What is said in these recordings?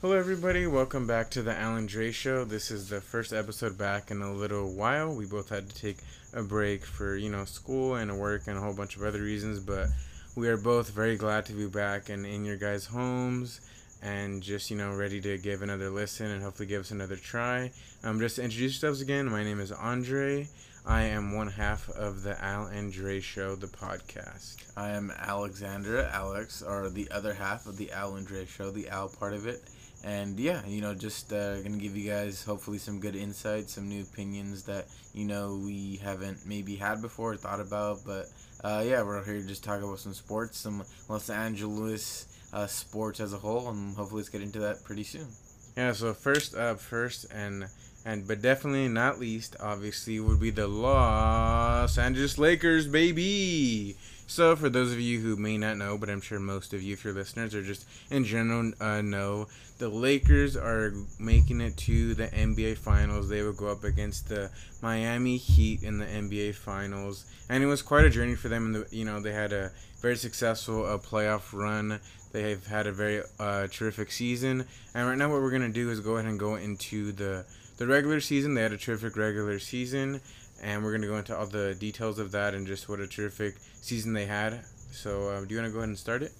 Hello, everybody. Welcome back to the Alan Dre Show. This is the first episode back in a little while. We both had to take a break for, you know, school and work and a whole bunch of other reasons, but we are both very glad to be back and in your guys' homes and just, you know, ready to give another listen and hopefully give us another try. Um, just to introduce yourselves again, my name is Andre. I am one half of the Al and Dre Show, the podcast. I am Alexandra, Alex, or the other half of the Al and Dre Show, the Al part of it. And yeah, you know, just uh, gonna give you guys hopefully some good insights, some new opinions that you know we haven't maybe had before or thought about. But uh, yeah, we're here to just talk about some sports, some Los Angeles uh, sports as a whole, and hopefully let's get into that pretty soon. Yeah. So first up, first and and but definitely not least, obviously, would be the Los Angeles Lakers, baby. So, for those of you who may not know, but I'm sure most of you, if you're listeners, or just in general uh, know, the Lakers are making it to the NBA Finals. They will go up against the Miami Heat in the NBA Finals, and it was quite a journey for them. And the, you know, they had a very successful uh, playoff run. They have had a very uh, terrific season, and right now, what we're gonna do is go ahead and go into the the regular season. They had a terrific regular season and we're going to go into all the details of that and just what a terrific season they had. So, uh, do you want to go ahead and start it?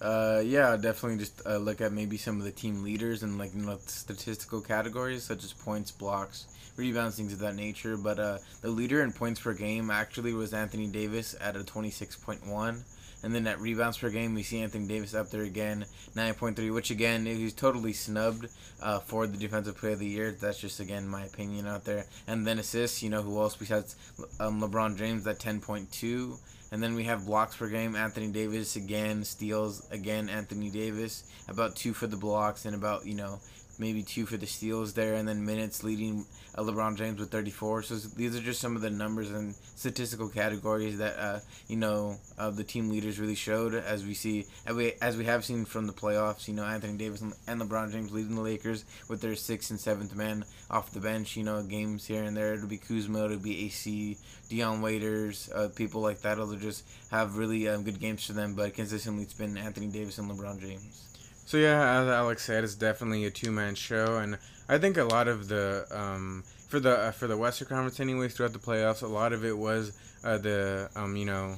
Uh, yeah, definitely just uh, look at maybe some of the team leaders and like you know statistical categories such as points, blocks, rebounds, things of that nature. But uh, the leader in points per game actually was Anthony Davis at a twenty six point one. And then at rebounds per game, we see Anthony Davis up there again, 9.3, which again, he's totally snubbed uh, for the Defensive Player of the Year. That's just, again, my opinion out there. And then assists, you know, who else besides um, LeBron James at 10.2. And then we have blocks per game, Anthony Davis again, steals again, Anthony Davis, about two for the blocks and about, you know, maybe two for the steals there, and then minutes leading uh, LeBron James with 34. So these are just some of the numbers and statistical categories that uh, you know uh, the team leaders really showed, as we see, as we, as we have seen from the playoffs. You know, Anthony Davis and LeBron James leading the Lakers with their sixth and seventh men off the bench. You know, games here and there. It'll be Kuzma, it'll be AC, Dion Waiters, uh, people like that. It'll just have really um, good games for them. But consistently, it's been Anthony Davis and LeBron James. So yeah, as Alex said, it's definitely a two-man show, and I think a lot of the um, for the uh, for the Western Conference, anyways, throughout the playoffs, a lot of it was uh, the um, you know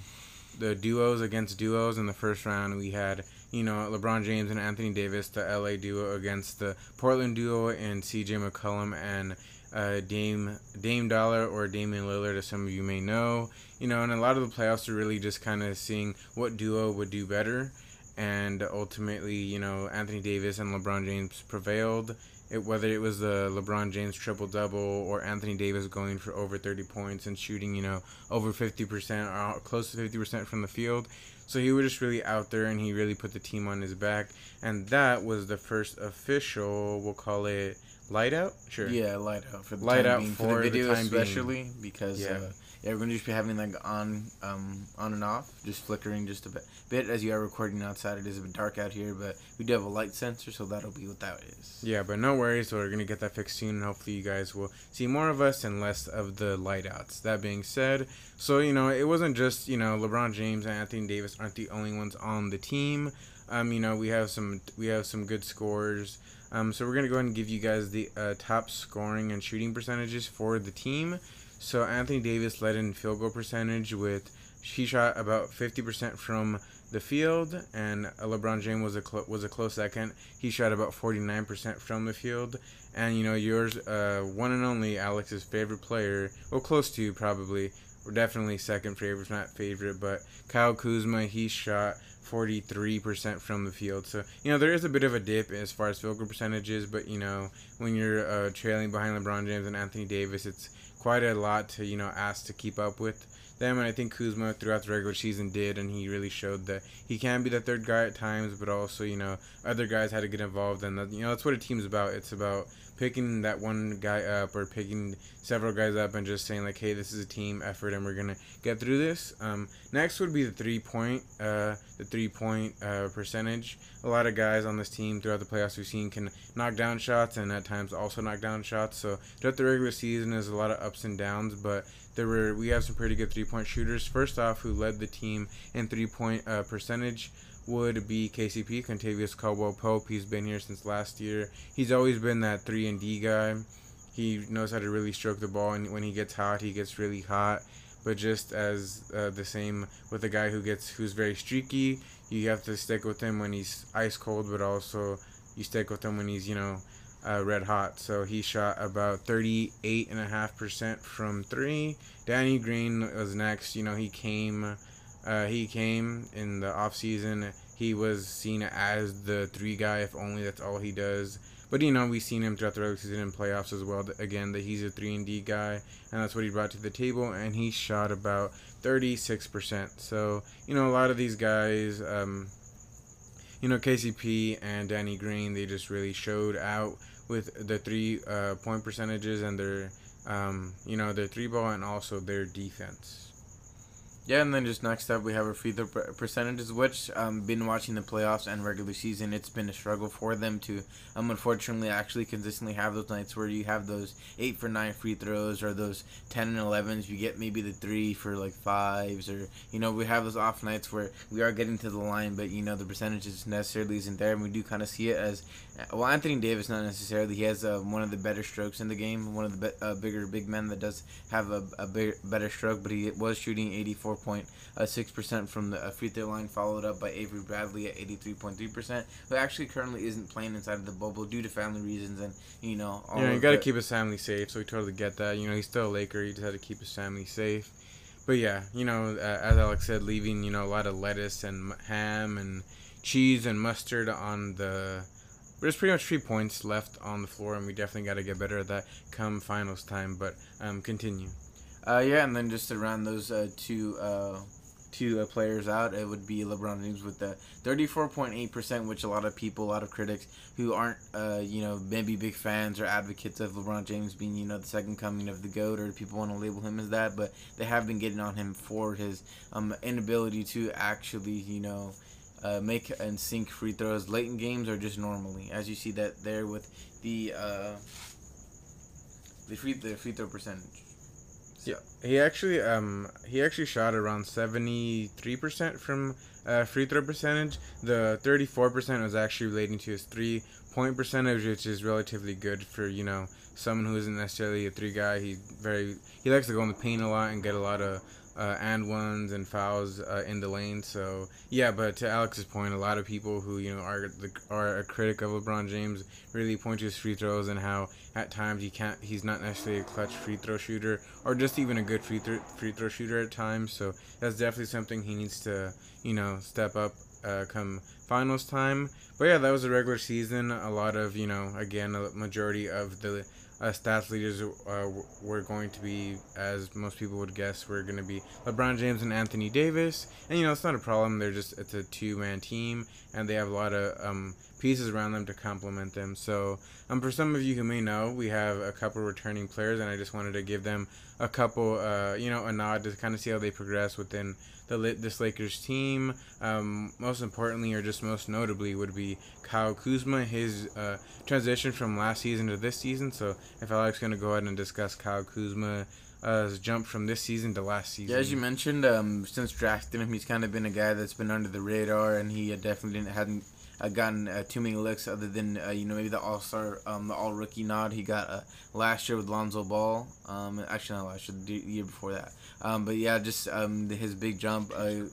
the duos against duos. In the first round, we had you know LeBron James and Anthony Davis, the LA duo against the Portland duo and C.J. McCollum and uh, Dame Dame Dolla or Damian Lillard, as some of you may know. You know, and a lot of the playoffs are really just kind of seeing what duo would do better and ultimately, you know, Anthony Davis and LeBron James prevailed. It, whether it was the LeBron James triple double or Anthony Davis going for over 30 points and shooting, you know, over 50% or uh, close to 50% from the field. So he was just really out there and he really put the team on his back. And that was the first official, we'll call it light out? Sure. Yeah, light out for the light out being. for, for the video, especially being. because yeah. Uh, yeah, we're gonna just be having like on, um, on and off, just flickering just a bit, bit as you are recording outside. It is a bit dark out here, but we do have a light sensor, so that'll be what that is. Yeah, but no worries. We're gonna get that fixed soon, and hopefully you guys will see more of us and less of the light outs. That being said, so you know it wasn't just you know LeBron James and Anthony Davis aren't the only ones on the team. Um, you know we have some we have some good scores. Um, so we're gonna go ahead and give you guys the uh, top scoring and shooting percentages for the team. So Anthony Davis led in field goal percentage with he shot about 50% from the field, and LeBron James was a was a close second. He shot about 49% from the field, and you know yours, uh, one and only Alex's favorite player, well close to probably, or definitely second favorite, not favorite, but Kyle Kuzma. He shot 43% from the field. So, you know, there is a bit of a dip as far as field goal percentages, but, you know, when you're uh, trailing behind LeBron James and Anthony Davis, it's quite a lot to you know ask to keep up with them. And I think Kuzma throughout the regular season did, and he really showed that he can be the third guy at times, but also you know other guys had to get involved, and you know that's what a team's about. It's about picking that one guy up or picking several guys up and just saying like, hey, this is a team effort, and we're gonna get through this. Um, next would be the three point, uh, the three point uh, percentage. A lot of guys on this team throughout the playoffs we've seen can knock down shots and at times also knock down shots. So throughout the regular season, there's a lot of ups and downs, but there were we have some pretty good three point shooters. First off, who led the team in three point uh, percentage would be KCP, Kentavious Caldwell Pope. He's been here since last year. He's always been that 3 and D guy. He knows how to really stroke the ball, and when he gets hot, he gets really hot. But just as uh, the same with a guy who gets who's very streaky, you have to stick with him when he's ice cold, but also you stick with him when he's you know uh, red hot. So he shot about 38.5% from three. Danny Green was next. You know, he came, uh, he came in the off season. He was seen as the three guy, if only that's all he does. But you know, we've seen him throughout the regular season and playoffs as well. Again, that he's a three and D guy, and that's what he brought to the table. And he shot about 36%. So you know, a lot of these guys. Um, you know, KCP and Danny Green, they just really showed out with the three uh, point percentages and their, um, you know, their three ball and also their defense. Yeah, and then just next up, we have our free throw percentages, which um, been watching the playoffs and regular season, it's been a struggle for them to, um, unfortunately, actually consistently have those nights where you have those eight for nine free throws or those ten and elevens. You get maybe the three for like fives, or you know, we have those off nights where we are getting to the line, but you know, the percentages necessarily isn't there, and we do kind of see it as well. Anthony Davis, not necessarily. He has uh, one of the better strokes in the game, one of the be- uh, bigger big men that does have a, a big, better stroke, but he was shooting 84.6% from the uh, free throw line, followed up by Avery Bradley at 83.3%, who actually currently isn't playing inside of the bubble due to family reasons and, you know, all Yeah, you got to keep his family safe, so we totally get that. You know, he's still a Laker, he just had to keep his family safe. But yeah, you know, uh, as Alex said, leaving, you know, a lot of lettuce and ham and cheese and mustard on the there's pretty much three points left on the floor, and we definitely got to get better at that come finals time. But um, continue. Uh, yeah, and then just to round those uh, two uh, two uh, players out, it would be LeBron James with the 34.8%, which a lot of people, a lot of critics who aren't, uh, you know, maybe big fans or advocates of LeBron James being, you know, the second coming of the GOAT, or people want to label him as that, but they have been getting on him for his um, inability to actually, you know, uh, make and sink free throws late in games or just normally. As you see that there with the uh, the free the free throw percentage. Yeah, he actually um he actually shot around seventy three percent from uh, free throw percentage. The thirty four percent was actually relating to his three point percentage, which is relatively good for you know someone who isn't necessarily a three guy. He very he likes to go in the paint a lot and get a lot of uh, and ones and fouls uh, in the lane. So yeah, but to Alex's point, a lot of people who you know are the, are a critic of LeBron James really point to his free throws and how at times he can't he's not necessarily a clutch free throw shooter or just even a good free throw free throw shooter at times. So that's definitely something he needs to you know step up uh, come finals time. But yeah, that was a regular season. A lot of you know again a majority of the uh, stats leaders uh, were going to be, as most people would guess, were going to be LeBron James and Anthony Davis. And you know, it's not a problem. They're just it's a two man team, and they have a lot of um, pieces around them to complement them. So, um, for some of you who may know, we have a couple returning players, and I just wanted to give them a couple, uh, you know, a nod to kind of see how they progress within the this Lakers team. Um, most importantly, or just most notably, would be Kyle Kuzma, his uh, transition from last season to this season. So, if Alex is going to go ahead and discuss Kyle Kuzma. Uh, jump from this season to last season. Yeah, as you mentioned, um, since drafting him, he's kind of been a guy that's been under the radar, and he definitely hadn't uh, gotten uh, too many looks other than uh, you know maybe the All Star, um, the All Rookie nod he got uh, last year with Lonzo Ball. Um, actually not last year, the year before that. Um, but yeah, just um, his big jump. Uh,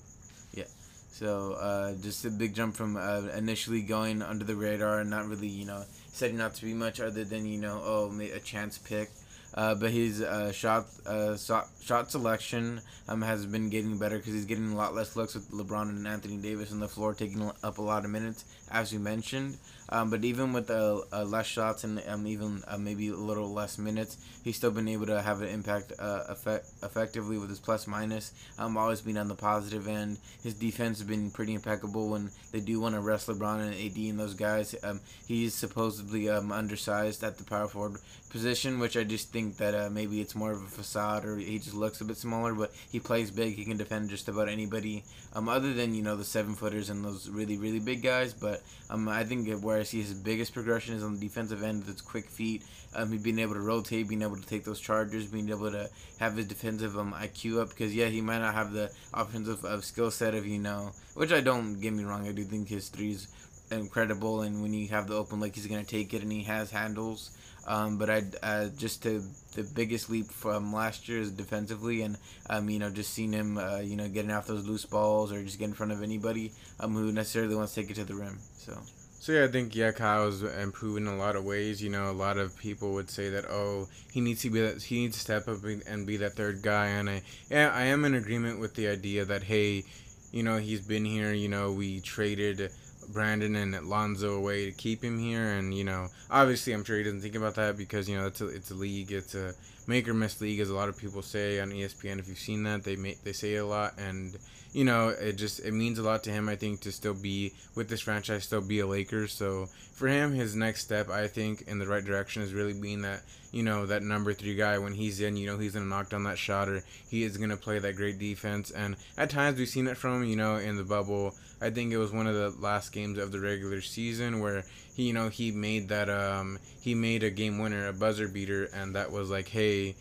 yeah, so uh, just a big jump from initially going under the radar and not really you know setting out to be much other than you know oh a chance pick. Uh, but his uh, shot uh, shot, shot selection um, has been getting better because he's getting a lot less looks with LeBron and Anthony Davis on the floor, taking up a lot of minutes, as you mentioned. Um, but even with uh, uh, less shots and um, even uh, maybe a little less minutes, he's still been able to have an impact uh, effect- effectively with his plus minus. Um, always been on the positive end. His defense has been pretty impeccable when they do want to rest LeBron and AD and those guys. Um, he's supposedly um, undersized at the power forward position, which I just think that maybe it's more of a facade or he just looks a bit smaller, but he plays big. He can defend just about anybody, um, other than you know the seven footers and those really really big guys. But um, I think where I see his biggest progression is on the defensive end with his quick feet, um, being able to rotate, being able to take those chargers, being able to have his defensive um, IQ up. Because yeah, he might not have the offensive of skill set of you know, which I don't get me wrong. I do think his threes incredible, and when you have the open look, he's gonna take it, and he has handles. Um, but I uh, just to the biggest leap from last year is defensively, and um, you know just seeing him uh, you know getting off those loose balls or just get in front of anybody um, who necessarily wants to take it to the rim. So. So yeah, I think yeah, Kyle's improved in a lot of ways. You know, a lot of people would say that oh, he needs to be that he needs to step up and be that third guy. And I yeah, I am in agreement with the idea that hey, you know, he's been here. You know, we traded Brandon and Lonzo away to keep him here, and you know, obviously, I'm sure he doesn't think about that because you know it's a it's a league, it's a make or miss league, as a lot of people say on ESPN. If you've seen that, they make they say a lot, and you know, it just it means a lot to him. I think to still be with this franchise, still be a Lakers. So for him, his next step, I think, in the right direction is really being that you know that number three guy. When he's in, you know, he's gonna knock down that shot, or he is gonna play that great defense. And at times we've seen it from you know in the bubble. I think it was one of the last games of the regular season where he, you know, he made that um he made a game winner, a buzzer beater, and that was like, hey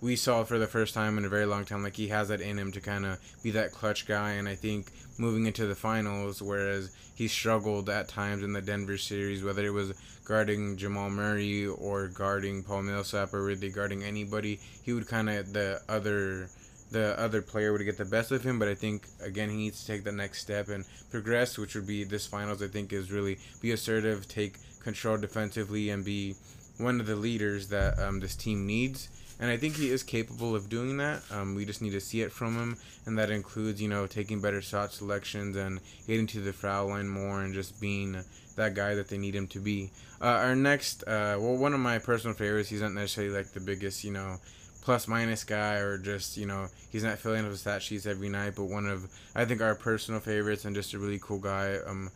we saw for the first time in a very long time like he has that in him to kind of be that clutch guy and i think moving into the finals whereas he struggled at times in the denver series whether it was guarding jamal murray or guarding paul millsap or really guarding anybody he would kind of the other the other player would get the best of him but i think again he needs to take the next step and progress which would be this finals i think is really be assertive take control defensively and be one of the leaders that um, this team needs and I think he is capable of doing that. Um, we just need to see it from him, and that includes, you know, taking better shot selections and getting to the foul line more, and just being that guy that they need him to be. Uh, our next, uh, well, one of my personal favorites. He's not necessarily like the biggest, you know, plus minus guy, or just you know, he's not filling up the stat sheets every night. But one of I think our personal favorites, and just a really cool guy. Um,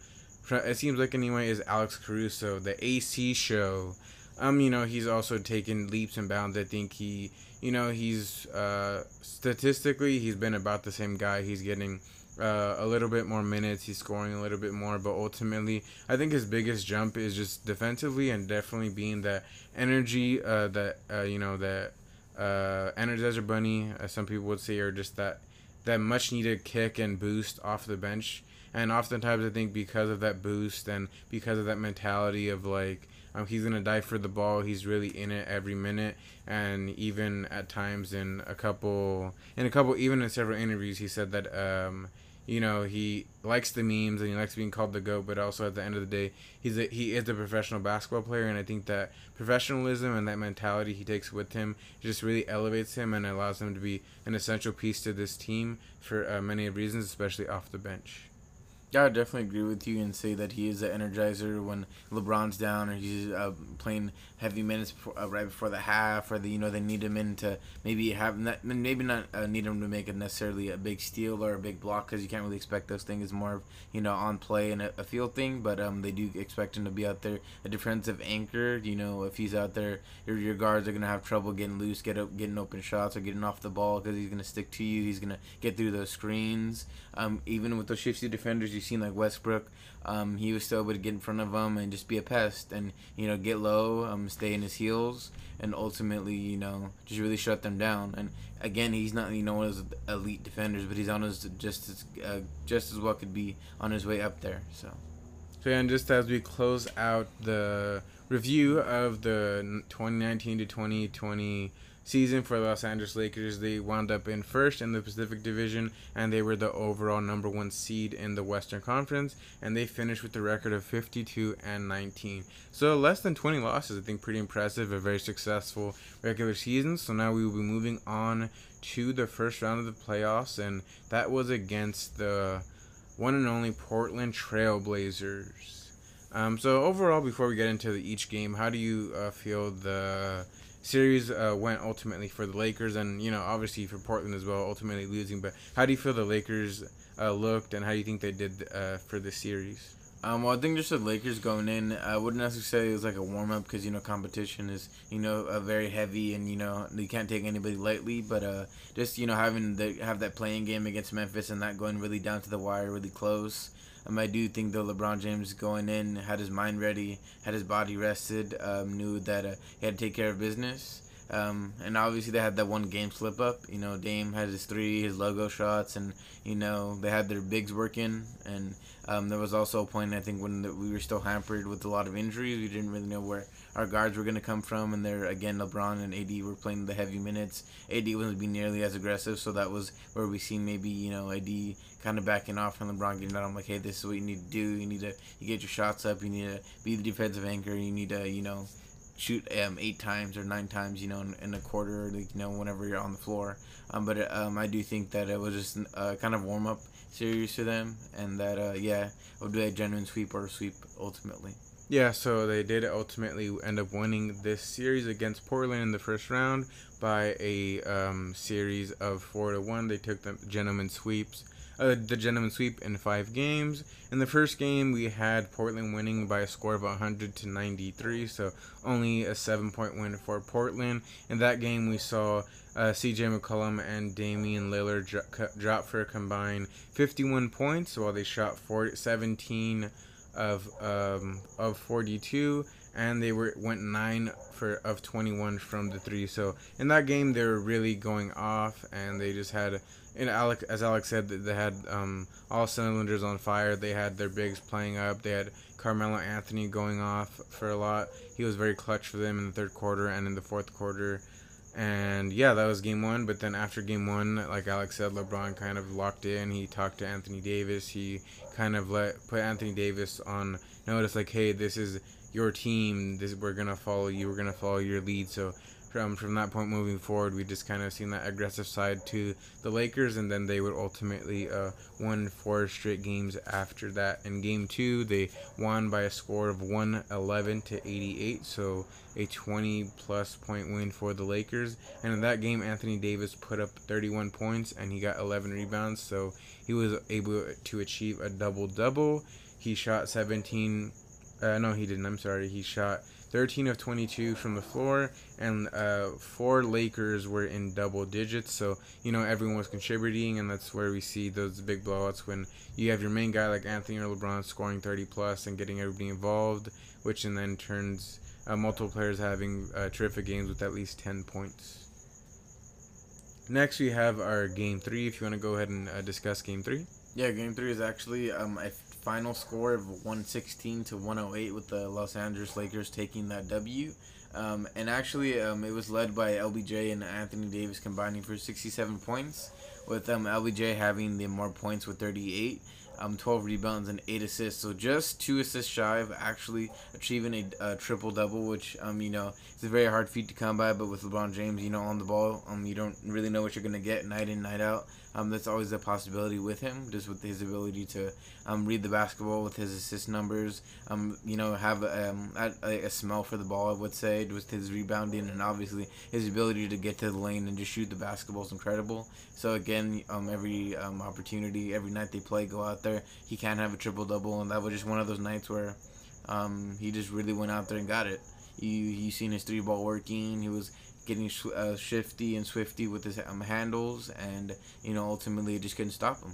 it seems like anyway is Alex Caruso, the AC show. Um, you know, he's also taken leaps and bounds. I think he, you know, he's uh, statistically he's been about the same guy. He's getting uh, a little bit more minutes. He's scoring a little bit more, but ultimately, I think his biggest jump is just defensively and definitely being the energy uh, that uh, you know that uh, Energizer Bunny, as some people would say, or just that that much needed kick and boost off the bench. And oftentimes, I think because of that boost and because of that mentality of like um, he's gonna die for the ball. He's really in it every minute, and even at times in a couple, in a couple, even in several interviews, he said that um, you know he likes the memes and he likes being called the goat, but also at the end of the day, he's a, he is a professional basketball player, and I think that professionalism and that mentality he takes with him just really elevates him and allows him to be an essential piece to this team for uh, many reasons, especially off the bench. Yeah, I definitely agree with you and say that he is an energizer when LeBron's down or he's uh, playing heavy minutes before, uh, right before the half, or the, you know they need him in to maybe have not, maybe not uh, need him to make it necessarily a big steal or a big block because you can't really expect those things. more of you know on play and a, a field thing, but um they do expect him to be out there a defensive anchor. You know if he's out there, your, your guards are gonna have trouble getting loose, get up, getting open shots or getting off the ball because he's gonna stick to you. He's gonna get through those screens. Um, even with those shifty defenders, you've seen like Westbrook um, he was still able to get in front of them and just be a pest and you know get low, um, stay in his heels, and ultimately you know just really shut them down. And again, he's not you know one of those elite defenders, but he's on his just as uh, just as well could be on his way up there. So. So and just as we close out the review of the 2019 to 2020 season for the Los Angeles Lakers. They wound up in first in the Pacific Division, and they were the overall number one seed in the Western Conference, and they finished with a record of 52 and 19. So less than 20 losses, I think, pretty impressive. A very successful regular season. So now we will be moving on to the first round of the playoffs, and that was against the one and only Portland Trailblazers. Um, so overall, before we get into the, each game, how do you uh, feel the series uh, went ultimately for the Lakers, and you know obviously for Portland as well, ultimately losing. But how do you feel the Lakers uh, looked, and how do you think they did uh, for the series? Um, well, I think just the Lakers going in, I wouldn't necessarily say it was like a warm up because you know competition is you know a very heavy and you know you can't take anybody lightly. But uh, just you know having the have that playing game against Memphis and that going really down to the wire, really close. Um, I do think that LeBron James going in had his mind ready, had his body rested, um, knew that uh, he had to take care of business. Um, and obviously they had that one game slip up. You know, Dame had his three, his logo shots, and you know they had their bigs working. And um, there was also a point I think when the, we were still hampered with a lot of injuries. We didn't really know where our guards were going to come from, and there again LeBron and AD were playing the heavy minutes. AD wasn't being nearly as aggressive, so that was where we seen maybe you know AD kind of backing off from LeBron getting out. I'm like, hey, this is what you need to do. You need to you get your shots up. You need to be the defensive anchor. You need to you know shoot um, eight times or nine times, you know, in, in a quarter, like, you know, whenever you're on the floor. Um, but um, I do think that it was just a kind of warm up series for them, and that uh, yeah, would be a genuine sweep or a sweep ultimately. Yeah, so they did ultimately end up winning this series against Portland in the first round by a um, series of four to one. They took the gentleman sweeps uh, the gentleman sweep in five games. In the first game, we had Portland winning by a score of 100 to 93, so only a seven point win for Portland. In that game, we saw uh, CJ McCollum and Damian Lillard dro- drop for a combined 51 points while they shot 40, 17 of um, of 42 and they were went 9 for of 21 from the 3 so in that game they were really going off and they just had and Alec, as Alex said, they had um, all cylinders on fire. They had their bigs playing up. They had Carmelo Anthony going off for a lot. He was very clutch for them in the third quarter and in the fourth quarter. And yeah, that was game one. But then after game one, like Alex said, LeBron kind of locked in. He talked to Anthony Davis. He kind of let put Anthony Davis on notice, like, hey, this is your team. This we're gonna follow you. We're gonna follow your lead. So from from that point moving forward, we just kind of seen that aggressive side to the Lakers, and then they would ultimately uh, win four straight games after that. In Game Two, they won by a score of 111 to 88, so a 20 plus point win for the Lakers. And in that game, Anthony Davis put up 31 points and he got 11 rebounds, so he was able to achieve a double double. He shot 17. Uh, no, he didn't. I'm sorry. He shot 13 of 22 from the floor, and uh, four Lakers were in double digits. So, you know, everyone was contributing, and that's where we see those big blowouts when you have your main guy like Anthony or LeBron scoring 30 plus and getting everybody involved, which and then turns uh, multiple players having uh, terrific games with at least 10 points. Next, we have our game three. If you want to go ahead and uh, discuss game three. Yeah, game three is actually um, a final score of 116 to 108 with the Los Angeles Lakers taking that W. Um, and actually, um, it was led by LBJ and Anthony Davis combining for 67 points, with um, LBJ having the more points with 38 um, 12 rebounds and 8 assists. So just two assists shy of actually achieving a, a triple double, which um you know it's a very hard feat to come by. But with LeBron James, you know on the ball, um you don't really know what you're gonna get night in night out. Um, that's always a possibility with him, just with his ability to um, read the basketball with his assist numbers. Um, you know, have um, a, a smell for the ball, I would say, with his rebounding and obviously his ability to get to the lane and just shoot the basketball is incredible. So again, um, every um, opportunity, every night they play, go out there, he can have a triple double, and that was just one of those nights where um, he just really went out there and got it. You you seen his three ball working. He was getting uh, shifty and swifty with his um, handles, and you know ultimately it just couldn't stop him.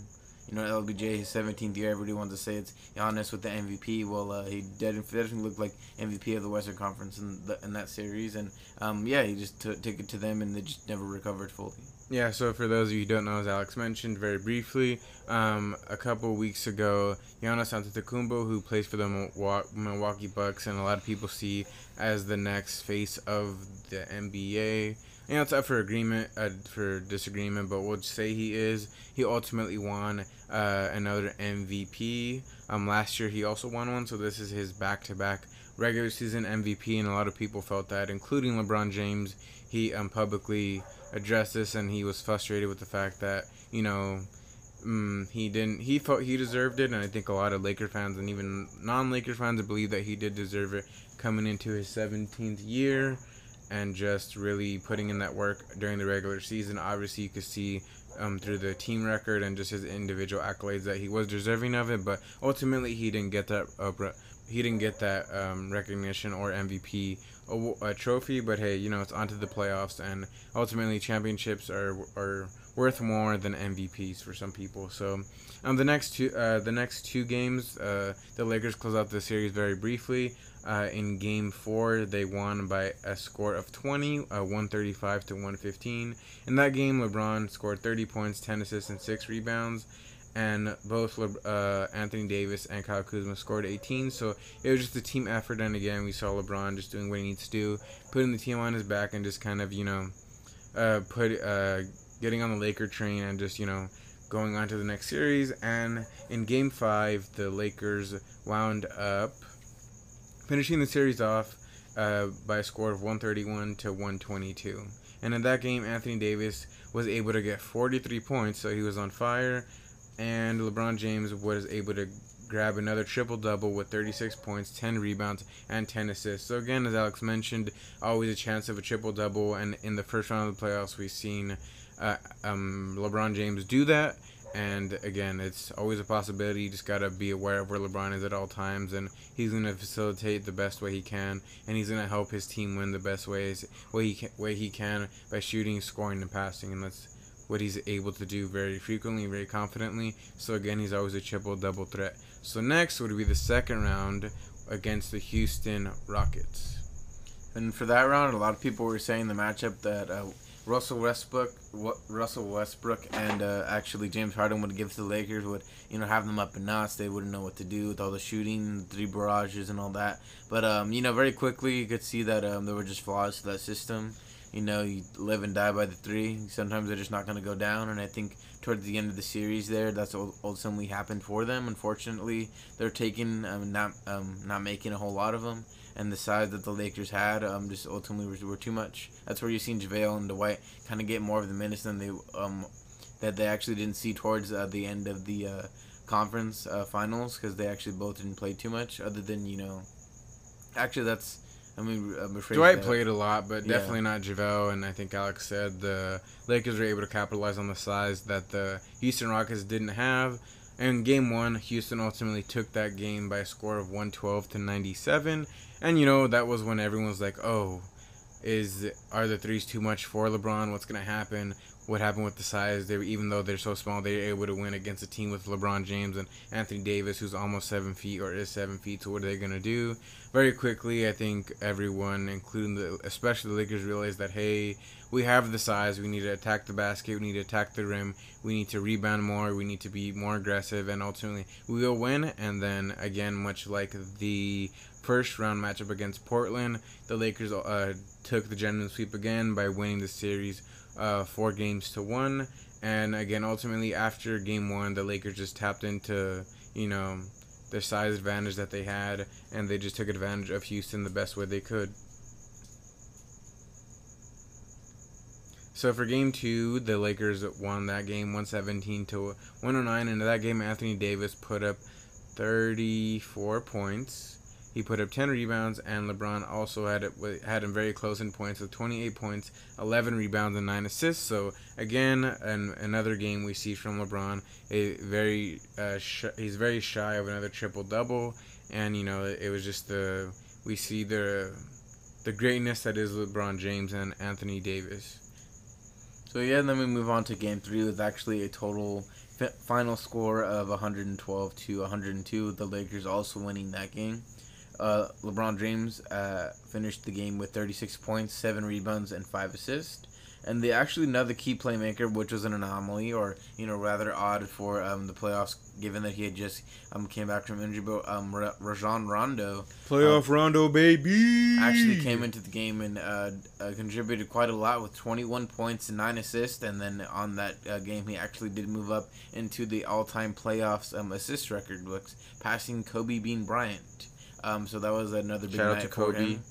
You know LBJ his 17th year. Everybody wants to say it's Giannis with the MVP. Well, uh, he didn't, didn't look like MVP of the Western Conference in, the, in that series, and um, yeah, he just t- took it to them, and they just never recovered fully. Yeah, so for those of you who don't know, as Alex mentioned very briefly, um, a couple weeks ago, Giannis Antetokounmpo, who plays for the Milwaukee Bucks, and a lot of people see as the next face of the NBA. You know, it's up for agreement, uh, for disagreement, but we'll say he is. He ultimately won uh, another MVP. Um, last year he also won one, so this is his back-to-back regular season MVP, and a lot of people felt that, including LeBron James. He um, publicly addressed this, and he was frustrated with the fact that you know mm, he didn't. He felt he deserved it, and I think a lot of Laker fans and even non-Laker fans believe that he did deserve it coming into his 17th year and just really putting in that work during the regular season. Obviously, you could see um, through the team record and just his individual accolades that he was deserving of it, but ultimately he didn't get that uh, he didn't get that um, recognition or MVP a, a, trophy. But hey, you know it's onto the playoffs, and ultimately championships are are worth more than MVPs for some people. So, um, the next two uh, the next two games, uh, the Lakers close out the series very briefly. Uh, in game four, they won by a score of 20, uh, 135 to 115. In that game, LeBron scored 30 points, 10 assists, and 6 rebounds. And both uh, Anthony Davis and Kyle Kuzma scored 18. So it was just a team effort. And again, we saw LeBron just doing what he needs to do, putting the team on his back, and just kind of, you know, uh, put uh, getting on the Laker train and just, you know, going on to the next series. And in game five, the Lakers wound up finishing the series off uh, by a score of 131 to 122. And in that game, Anthony Davis was able to get 43 points, so he was on fire. And LeBron James was able to grab another triple double with 36 points, 10 rebounds, and 10 assists. So, again, as Alex mentioned, always a chance of a triple double. And in the first round of the playoffs, we've seen uh, um, LeBron James do that. And again, it's always a possibility. You just gotta be aware of where LeBron is at all times, and he's gonna facilitate the best way he can, and he's gonna help his team win the best ways way he can, way he can by shooting, scoring, and passing, and that's what he's able to do very frequently, very confidently. So again, he's always a triple double threat. So next would be the second round against the Houston Rockets. And for that round, a lot of people were saying the matchup that uh, Russell Westbrook, Russell Westbrook, and uh, actually James Harden would give to the Lakers would you know have them up in knots. They wouldn't know what to do with all the shooting, three barrages, and all that. But um, you know, very quickly you could see that um, there were just flaws to that system. You know, you live and die by the three. Sometimes they're just not going to go down, and I think towards the end of the series, there, that's ultimately happened for them. Unfortunately, they're taking um, not um, not making a whole lot of them and the size that the Lakers had um, just ultimately were, were too much. That's where you've seen JaVale and Dwight kind of get more of the minutes than they um, that they actually didn't see towards uh, the end of the uh, conference uh, finals because they actually both didn't play too much. Other than you know, actually that's. I mean, I'm afraid Dwight played a lot, but yeah. definitely not JaVale. And I think Alex said the Lakers were able to capitalize on the size that the Houston Rockets didn't have. And game one, Houston ultimately took that game by a score of 112 to 97. And you know that was when everyone was like, "Oh, is are the threes too much for LeBron? What's gonna happen? What happened with the size? They even though they're so small, they're able to win against a team with LeBron James and Anthony Davis, who's almost seven feet or is seven feet. So what are they gonna do? Very quickly, I think everyone, including the especially the Lakers, realized that hey, we have the size. We need to attack the basket. We need to attack the rim. We need to rebound more. We need to be more aggressive, and ultimately we will win. And then again, much like the first round matchup against Portland, the Lakers uh, took the gentleman sweep again by winning the series uh, four games to one. And again, ultimately, after game one, the Lakers just tapped into, you know, their size advantage that they had, and they just took advantage of Houston the best way they could. So for game two, the Lakers won that game 117 to 109. And in that game, Anthony Davis put up 34 points. He put up 10 rebounds, and LeBron also had it had him very close in points with 28 points, 11 rebounds, and 9 assists. So again, an, another game we see from LeBron. A very uh, sh- he's very shy of another triple double, and you know it was just the we see the the greatness that is LeBron James and Anthony Davis. So yeah, then we move on to game three with actually a total final score of 112 to 102. The Lakers also winning that game. Uh, LeBron James uh, finished the game with 36 points, 7 rebounds, and 5 assists. And the actually another key playmaker, which was an anomaly, or you know rather odd for um, the playoffs, given that he had just um, came back from injury. But um, Rajon Rondo, playoff um, Rondo baby, actually came into the game and uh, uh, contributed quite a lot with 21 points and nine assists. And then on that uh, game, he actually did move up into the all-time playoffs um, assist record books, passing Kobe Bean Bryant. Um, so that was another big Shout night for him.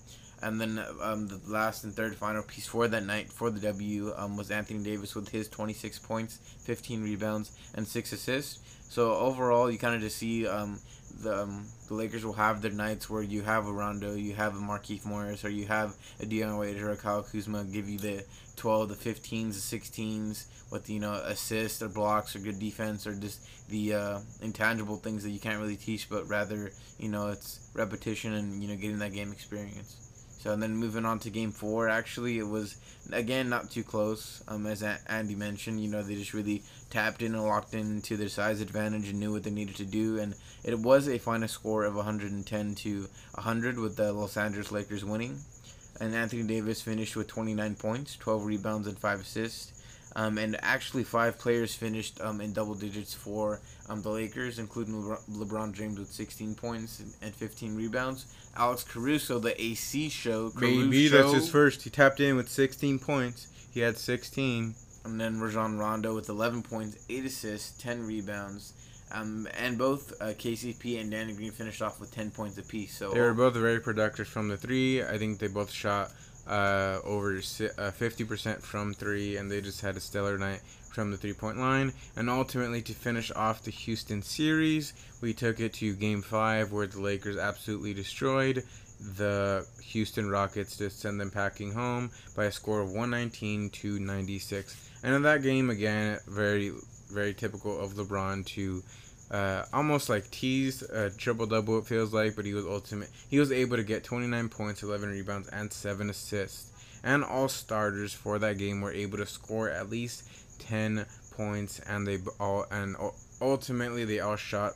And then um, the last and third final piece for that night for the W um, was Anthony Davis with his 26 points, 15 rebounds, and six assists. So overall, you kind of just see um, the, um, the Lakers will have their nights where you have a Rondo, you have a Markieff Morris, or you have a Dion Waiters or Kyle Kuzma give you the 12, the 15s, the 16s with you know assists or blocks or good defense or just the uh, intangible things that you can't really teach, but rather you know it's repetition and you know getting that game experience. So and then moving on to game four, actually it was again not too close. Um, as Andy mentioned, you know they just really tapped in and locked into their size advantage and knew what they needed to do, and it was a final score of 110 to 100 with the Los Angeles Lakers winning. And Anthony Davis finished with 29 points, 12 rebounds, and 5 assists. Um, and actually, five players finished um, in double digits for um, the Lakers, including LeBron James with 16 points and 15 rebounds. Alex Caruso, the AC show. Caruso, Maybe that's his first. He tapped in with 16 points. He had 16. And then Rajon Rondo with 11 points, 8 assists, 10 rebounds. Um, and both uh, KCP and Danny Green finished off with 10 points apiece. So they were both very productive from the three. I think they both shot uh, over uh, 50% from three, and they just had a stellar night from the three point line. And ultimately, to finish off the Houston series, we took it to game five, where the Lakers absolutely destroyed the Houston Rockets to send them packing home by a score of 119 to 96. And in that game, again, very, very typical of LeBron to uh, almost like teased a triple double. It feels like, but he was ultimate. He was able to get 29 points, 11 rebounds, and seven assists. And all starters for that game were able to score at least 10 points, and they all and ultimately they all shot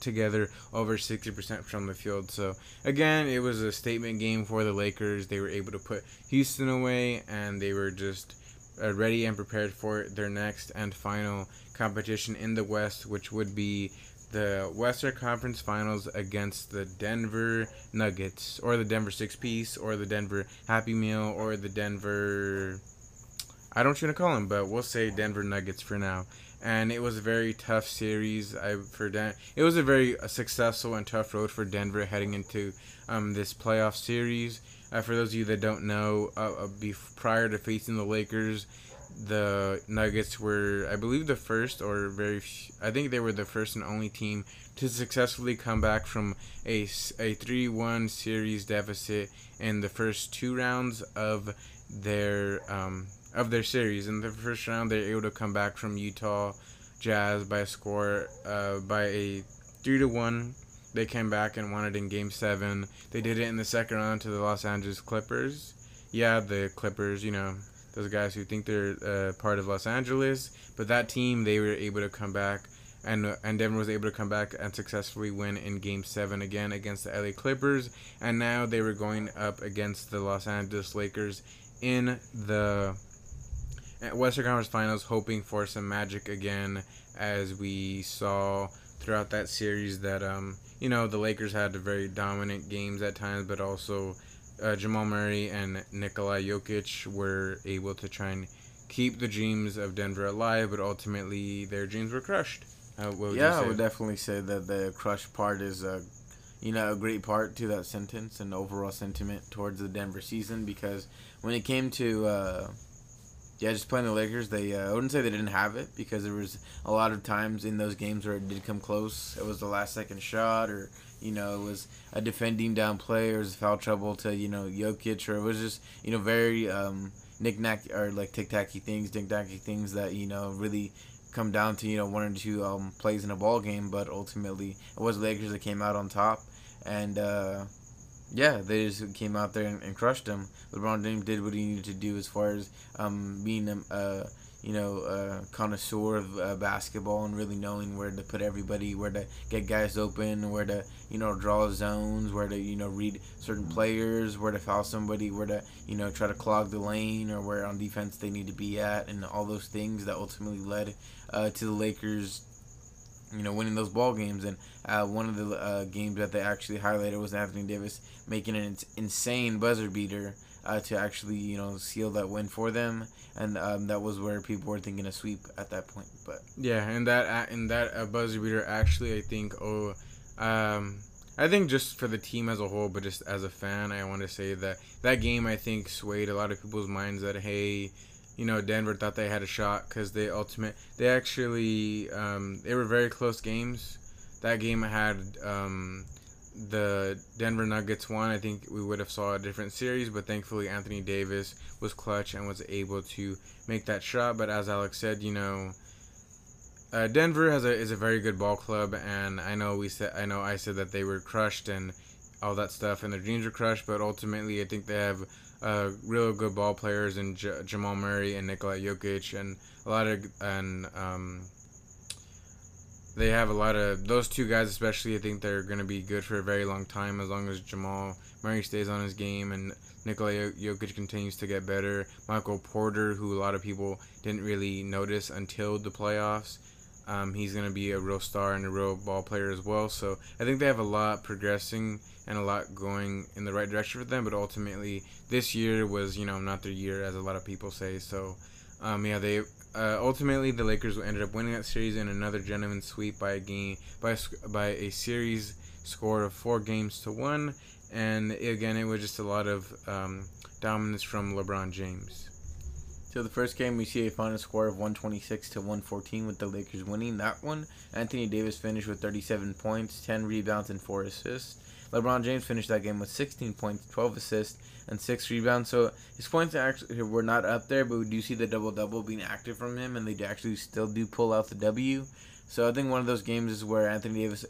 together over 60% from the field. So again, it was a statement game for the Lakers. They were able to put Houston away, and they were just uh, ready and prepared for their next and final competition in the West, which would be the Western Conference Finals against the Denver Nuggets, or the Denver Six Piece, or the Denver Happy Meal, or the Denver. I don't want to call them, but we'll say Denver Nuggets for now. And it was a very tough series. I for Den- It was a very successful and tough road for Denver heading into um, this playoff series. Uh, for those of you that don't know, uh, uh, prior to facing the Lakers, the Nuggets were, I believe, the first or very, I think they were the first and only team to successfully come back from a, a 3 1 series deficit in the first two rounds of their um, of their series. In the first round, they were able to come back from Utah Jazz by a score uh, by a 3 to 1 they came back and won it in Game Seven. They did it in the second round to the Los Angeles Clippers. Yeah, the Clippers. You know those guys who think they're uh, part of Los Angeles, but that team they were able to come back. And, and Denver was able to come back and successfully win in Game 7 again against the LA Clippers. And now they were going up against the Los Angeles Lakers in the Western Conference Finals, hoping for some magic again, as we saw throughout that series that um, you know, the Lakers had very dominant games at times, but also uh, Jamal Murray and Nikola Jokic were able to try and keep the dreams of Denver alive, but ultimately their dreams were crushed. Uh, yeah, I would definitely say that the crushed part is a, you know, a great part to that sentence and overall sentiment towards the Denver season because when it came to uh, yeah, just playing the Lakers, they uh, I wouldn't say they didn't have it because there was a lot of times in those games where it did come close. It was the last second shot, or you know, it was a defending down play, or was foul trouble to you know Jokic, or it was just you know very um, knick-knack or like tic-tacky things, knick-knacky things that you know really come down to you know one or two um, plays in a ball game. But ultimately, it was Lakers that came out on top, and. Uh, yeah, they just came out there and, and, crushed them. LeBron James did what he needed to do as far as um, being a uh, you know a connoisseur of uh, basketball and really knowing where to put everybody, where to get guys open, where to you know draw zones, where to you know read certain players, where to foul somebody, where to you know try to clog the lane, or where on defense they need to be at, and all those things that ultimately led uh, to the Lakers you know, winning those ball games. And uh, one of the uh, games that they actually highlighted was Anthony Davis making an insane buzzer beater uh, to actually, you know, seal that win for them. And um, that was where people were thinking a sweep at that point. But yeah, and that and that uh, buzzer beater actually, I think, oh, um, I think just for the team as a whole, but just as a fan, I want to say that that game I think swayed a lot of people's minds that hey you know, Denver thought they had a shot because they ultimate they actually um, they were very close games. that game had um, the Denver Nuggets won, I think we would have saw a different series. But thankfully, Anthony Davis was clutch and was able to make that shot. But as Alex said, you know, uh, Denver has a is a very good ball club, and I know we said I know I said that they were crushed and all that stuff, and their dreams were crushed. But ultimately, I think they have uh, real good ball players in J- Jamal Murray and Nikola Jokic, and a lot of and um, they have a lot of those two guys especially. I think they're going to be good for a very long time as long as Jamal Murray stays on his game and Nikola Jokic continues to get better. Michael Porter, who a lot of people didn't really notice until the playoffs, um, he's going to be a real star and a real ball player as well. So I think they have a lot progressing and a lot going in the right direction for them. But ultimately, this year was you know not their year as a lot of people say. So um, yeah, they uh, ultimately the Lakers ended up winning that series in another gentleman's sweep by a game by a, by a series score of four games to one. And again, it was just a lot of um, dominance from LeBron James. So the first game, we see a final score of 126 to 114 with the Lakers winning that one. Anthony Davis finished with 37 points, 10 rebounds, and 4 assists. LeBron James finished that game with 16 points, 12 assists, and 6 rebounds. So his points actually were not up there, but we do see the double double being active from him, and they actually still do pull out the W. So I think one of those games is where Anthony Davis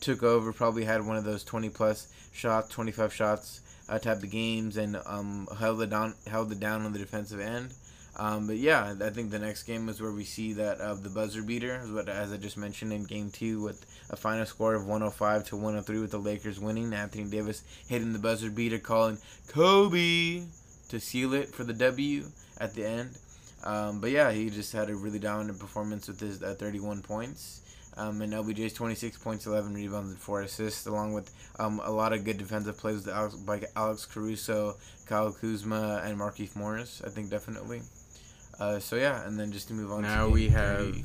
took over, probably had one of those 20 plus shots, 25 shots uh, type of games, and um, held it down, held it down on the defensive end. Um, but yeah, I think the next game is where we see that uh, the buzzer beater, what as I just mentioned in game two, with a final score of 105 to 103 with the Lakers winning. Anthony Davis hitting the buzzer beater, calling Kobe to seal it for the W at the end. Um, but yeah, he just had a really dominant performance with his uh, 31 points. Um, and LBJ's 26 points, 11 rebounds, and 4 assists, along with um, a lot of good defensive plays by Alex Caruso, Kyle Kuzma, and Markieff Morris, I think definitely. Uh, so yeah, and then just to move on. Now we have three.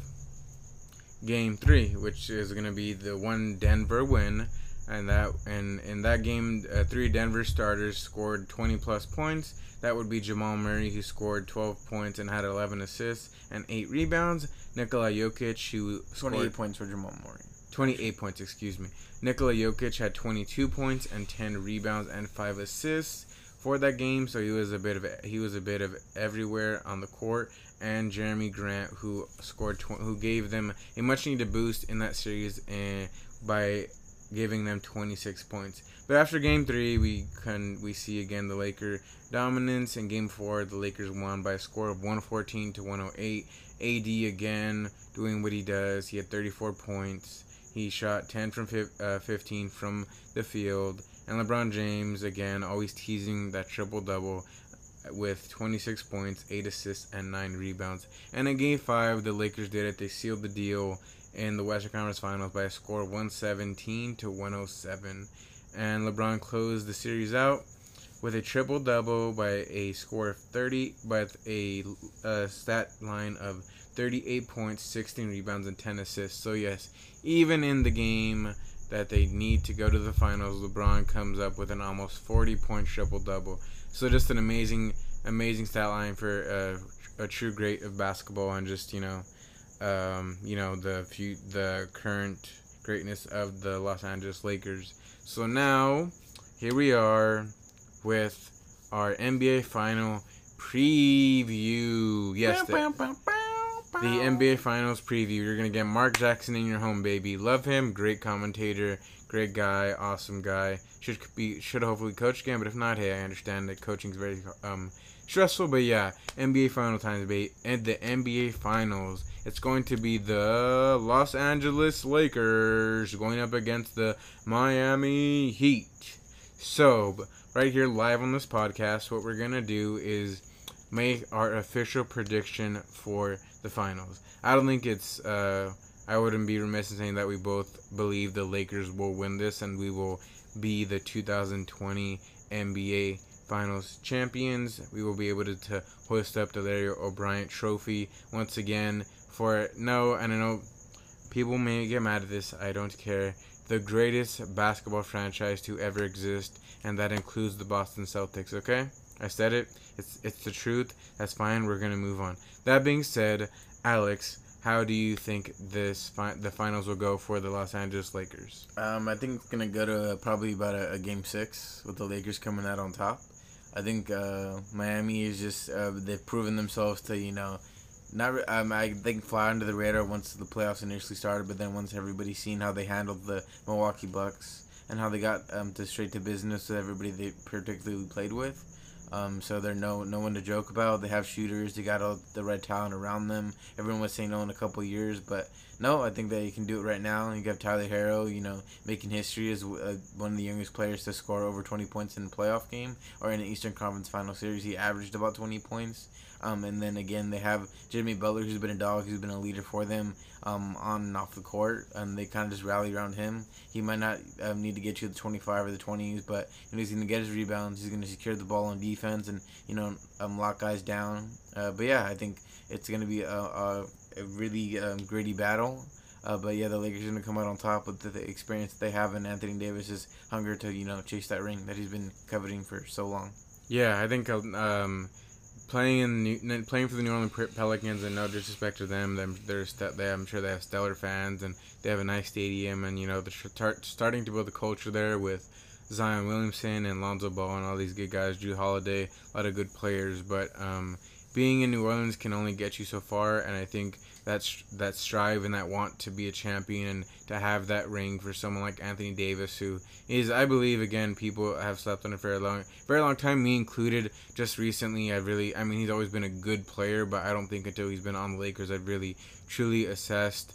game three, which is gonna be the one Denver win, and that and in that game, uh, three Denver starters scored 20 plus points. That would be Jamal Murray, who scored 12 points and had 11 assists and eight rebounds. Nikola Jokic, who 28 points for Jamal Murray. 28 points, excuse me. Nikola Jokic had 22 points and 10 rebounds and five assists for that game, so he was a bit of he was a bit of everywhere on the court. And Jerami Grant, who scored, tw- who gave them a much needed boost in that series, and by giving them 26 points. But after Game Three, we can we see again the Laker dominance. In Game Four, the Lakers won by a score of 114 to 108. AD again doing what he does. He had 34 points. He shot 10 from uh, 15 from the field. And LeBron James, again, always teasing that triple double with 26 points, 8 assists, and 9 rebounds. And in Game 5, the Lakers did it. They sealed the deal in the Western Conference Finals by a score of 117 to 107. And LeBron closed the series out with a triple double by a score of 30, with a, a stat line of 38 points, 16 rebounds, and 10 assists. So, yes, even in the game that they need to go to the finals, LeBron comes up with an almost 40 point triple double. So just an amazing, amazing stat line for uh, a true great of basketball and just you know, um, you know the few the current greatness of the Los Angeles Lakers. So now, here we are with our NBA final preview. Yes. The NBA Finals preview. You're gonna get Mark Jackson in your home, baby. Love him. Great commentator. Great guy. Awesome guy. Should be should hopefully coach again, but if not, hey, I understand that coaching's very um stressful. But yeah, NBA Final times, baby. And the NBA Finals. It's going to be the Los Angeles Lakers going up against the Miami Heat. So, right here live on this podcast, what we're gonna do is make our official prediction for the finals. I don't think it's. Uh, I wouldn't be remiss in saying that we both believe the Lakers will win this and we will be the 2020 NBA Finals champions. We will be able to, to hoist up the Larry O'Brien Trophy once again. For no, and I know people may get mad at this. I don't care. The greatest basketball franchise to ever exist, and that includes the Boston Celtics. Okay. I said it. It's it's the truth. That's fine. We're gonna move on. That being said, Alex, how do you think this fi- the finals will go for the Los Angeles Lakers? Um, I think it's gonna go to probably about a, a game six with the Lakers coming out on top. I think uh, Miami is just uh, they've proven themselves to you know not um, I think fly under the radar once the playoffs initially started, but then once everybody's seen how they handled the Milwaukee Bucks and how they got um, to straight to business with everybody they particularly played with. Um, so they're no no one to joke about. They have shooters. They got all the right talent around them. Everyone was saying no in a couple years, but no, I think that you can do it right now. You got Tyler Herro, you know, making history as uh, one of the youngest players to score over 20 points in a playoff game or in an Eastern Conference Final Series. He averaged about 20 points. Um, and then again, they have Jimmy Butler, who's been a dog, who's been a leader for them um, on and off the court, and they kind of just rally around him. He might not um, need to get you the 25 or the 20s, but you know, he's going to get his rebounds. He's going to secure the ball on defense and you know um, lock guys down. Uh, but yeah, I think it's going to be a, a, a really um, gritty battle. Uh, but yeah, the Lakers are going to come out on top with the, the experience that they have and Anthony Davis's hunger to you know chase that ring that he's been coveting for so long. Yeah, I think um, playing in playing for the New Orleans Pelicans, and no disrespect to them, them they're they, I'm sure they have stellar fans and they have a nice stadium, and you know they're start, starting to build a culture there with Zion Williamson and Lonzo Ball and all these good guys, Jrue Holiday, a lot of good players, but um, being in New Orleans can only get you so far, and I think that that strive and that want to be a champion and to have that ring for someone like Anthony Davis, who is, I believe, again, people have slept on a very long, very long time, me included. Just recently, I really, I mean, he's always been a good player, but I don't think until he's been on the Lakers, I've really truly assessed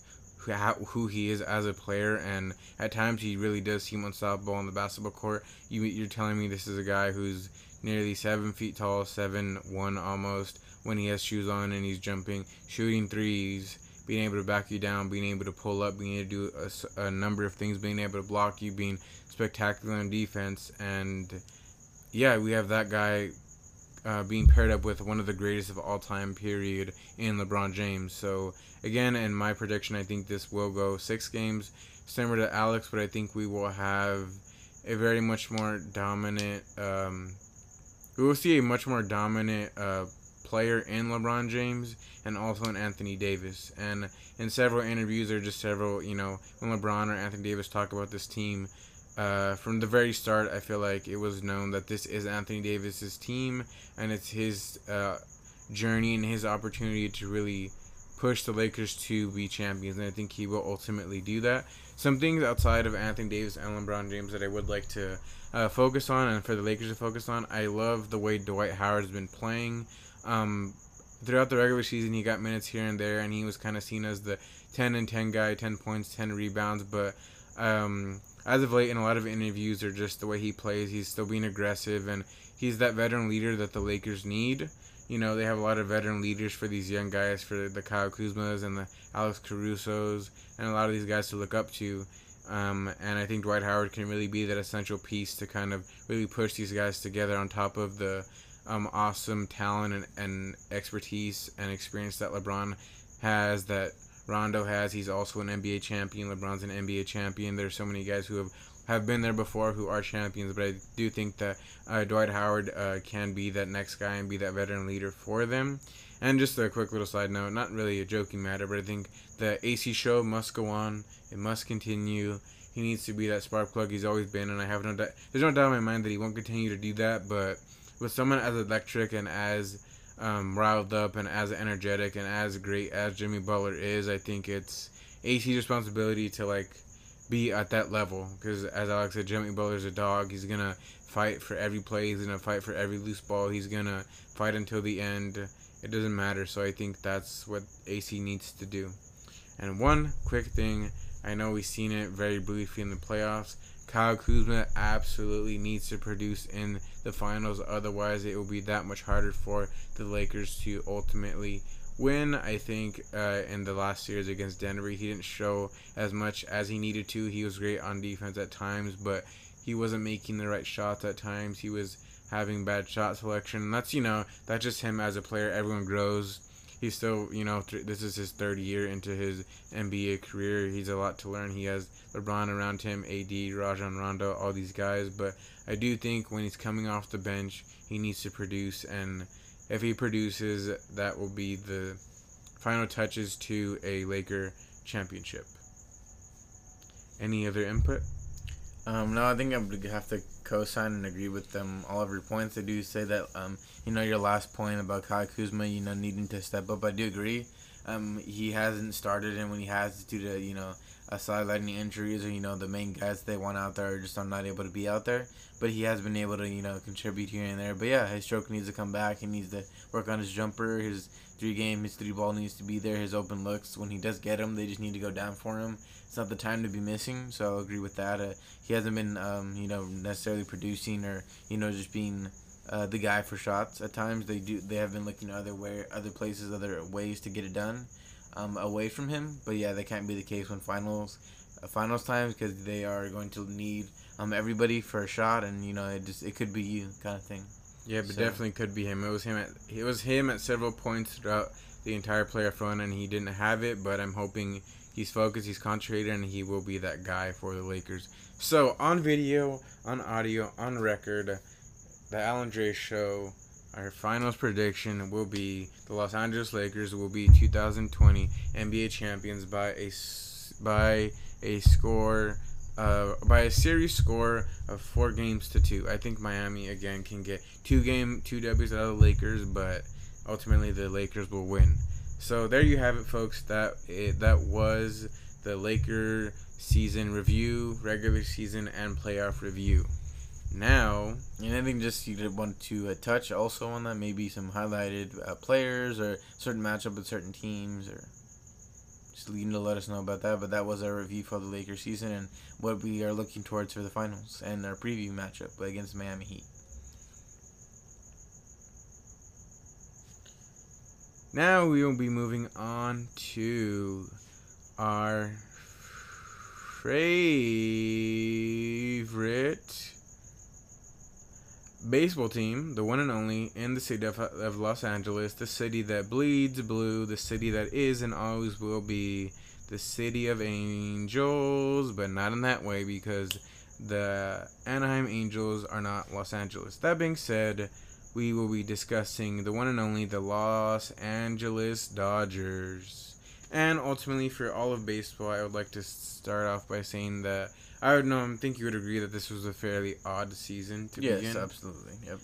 who he is as a player, and at times he really does seem unstoppable on the basketball court. You, you're telling me this is a guy who's nearly seven feet tall, seven one almost, when he has shoes on and he's jumping, shooting threes, being able to back you down, being able to pull up, being able to do a, a number of things, being able to block you, being spectacular on defense, and yeah, we have that guy uh, being paired up with one of the greatest of all time, period, in LeBron James. So again, in my prediction, I think this will go six games, similar to Alex, but I think we will have a very much more dominant. Um, we will see a much more dominant uh, player in LeBron James and also in Anthony Davis. And in several interviews or just several, you know, when LeBron or Anthony Davis talk about this team, uh, from the very start, I feel like it was known that this is Anthony Davis's team and it's his uh, journey and his opportunity to really push the Lakers to be champions. And I think he will ultimately do that. Some things outside of Anthony Davis and LeBron James that I would like to uh, focus on and for the Lakers to focus on. I love the way Dwight Howard has been playing. Um, throughout the regular season, he got minutes here and there, and he was kind of seen as the 10 and 10 guy, 10 points, 10 rebounds. But um, as of late, in a lot of interviews, or just the way he plays, he's still being aggressive, and he's that veteran leader that the Lakers need. You know, they have a lot of veteran leaders for these young guys, for the Kyle Kuzmas and the Alex Carusos, and a lot of these guys to look up to. Um, and I think Dwight Howard can really be that essential piece to kind of really push these guys together on top of the um, awesome talent and, and expertise and experience that LeBron has that Rondo has. He's also an NBA champion. LeBron's an NBA champion. There's so many guys who have, have been there before who are champions, but I do think that uh, Dwight Howard uh, can be that next guy and be that veteran leader for them. And just a quick little side note, not really a joking matter, but I think the AC show must go on. It must continue. He needs to be that spark plug he's always been, and I have no doubt. There's no doubt in my mind that he won't continue to do that, but with someone as electric and as um, riled up and as energetic and as great as Jimmy Butler is, I think it's AC's responsibility to like be at that level. Because as Alex said, Jimmy Butler's a dog. He's gonna fight for every play. He's gonna fight for every loose ball. He's gonna fight until the end. It doesn't matter. So I think that's what AC needs to do. And one quick thing, I know we've seen it very briefly in the playoffs. Kyle Kuzma absolutely needs to produce in the finals. Otherwise, it will be that much harder for the Lakers to ultimately win. I think uh, in the last series against Denver, he didn't show as much as he needed to. He was great on defense at times, but he wasn't making the right shots at times. He was having bad shot selection. That's, you know, that's just him as a player. Everyone grows he's still, you know, th- this is his third year into his NBA career. He's a lot to learn. He has LeBron around him, AD, Rajon Rondo, all these guys. But I do think when he's coming off the bench, he needs to produce. And if he produces, that will be the final touches to a Laker championship. Any other input? Um, no, I think I would have to co-sign and agree with them all of your points. I do say that um, you know your last point about Kyle Kuzma, you know, needing to step up. I do agree. Um, he hasn't started, and when he has, due to you know a sideline injuries or you know the main guys they want out there are just not able to be out there. But he has been able to you know contribute here and there. But yeah, his stroke needs to come back. He needs to work on his jumper. His three game, his three ball needs to be there. His open looks when he does get them, they just need to go down for him. It's not the time to be missing. So I'll agree with that. Uh, he hasn't been um, you know necessarily producing or you know just being. Uh, the guy for shots at times they do they have been looking other way other places other ways to get it done um, away from him. But yeah, that can't be the case when finals uh, finals times because they are going to need um, everybody for a shot, and you know it just it could be you kind of thing. Yeah, but so. definitely could be him. It was him at it was him at several points throughout the entire playoff run, and he didn't have it. But I'm hoping he's focused, he's concentrated, and he will be that guy for the Lakers. So on video, on audio, on record, the Alan Dre show our finals prediction will be the Los Angeles Lakers will be 2020 NBA champions by a by a score uh, by a series score of four games to two. I think Miami again can get two game two W's out of the Lakers, but ultimately the Lakers will win. So there you have it, folks. That it, that was the Laker season review, regular season and playoff review. Now, anything just you want to uh, touch also on that? Maybe some highlighted uh, players or certain matchup with certain teams, or just you to let us know about that. But that was our review for the Lakers season and what we are looking towards for the finals and our preview matchup against Miami Heat. Now we will be moving on to our favorite baseball team, the one and only in the city of, of, Los Angeles, the city that bleeds blue, the city that is and always will be the city of angels, but not in that way because the Anaheim Angels are not Los Angeles. That being said, we will be discussing the one and only the Los Angeles Dodgers. And ultimately, for all of baseball, I would like to start off by saying that I would know. I think you would agree that this was a fairly odd season to yes, begin. Yes, absolutely. Yep.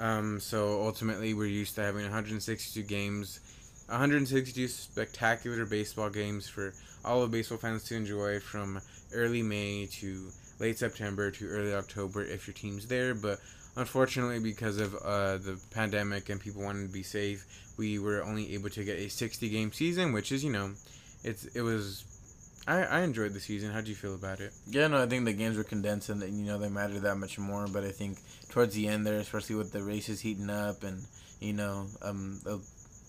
Um, so ultimately, we're used to having 162 games, 162 spectacular baseball games for all of baseball fans to enjoy from early May to late September to early October if your team's there. But unfortunately, because of uh, the pandemic and people wanting to be safe, we were only able to get a 60 game season, which is you know, it's it was I, I enjoyed the season. How do you feel about it? Yeah, no, I think the games were condensed and you know they mattered that much more. But I think towards the end there, especially with the races heating up and you know um the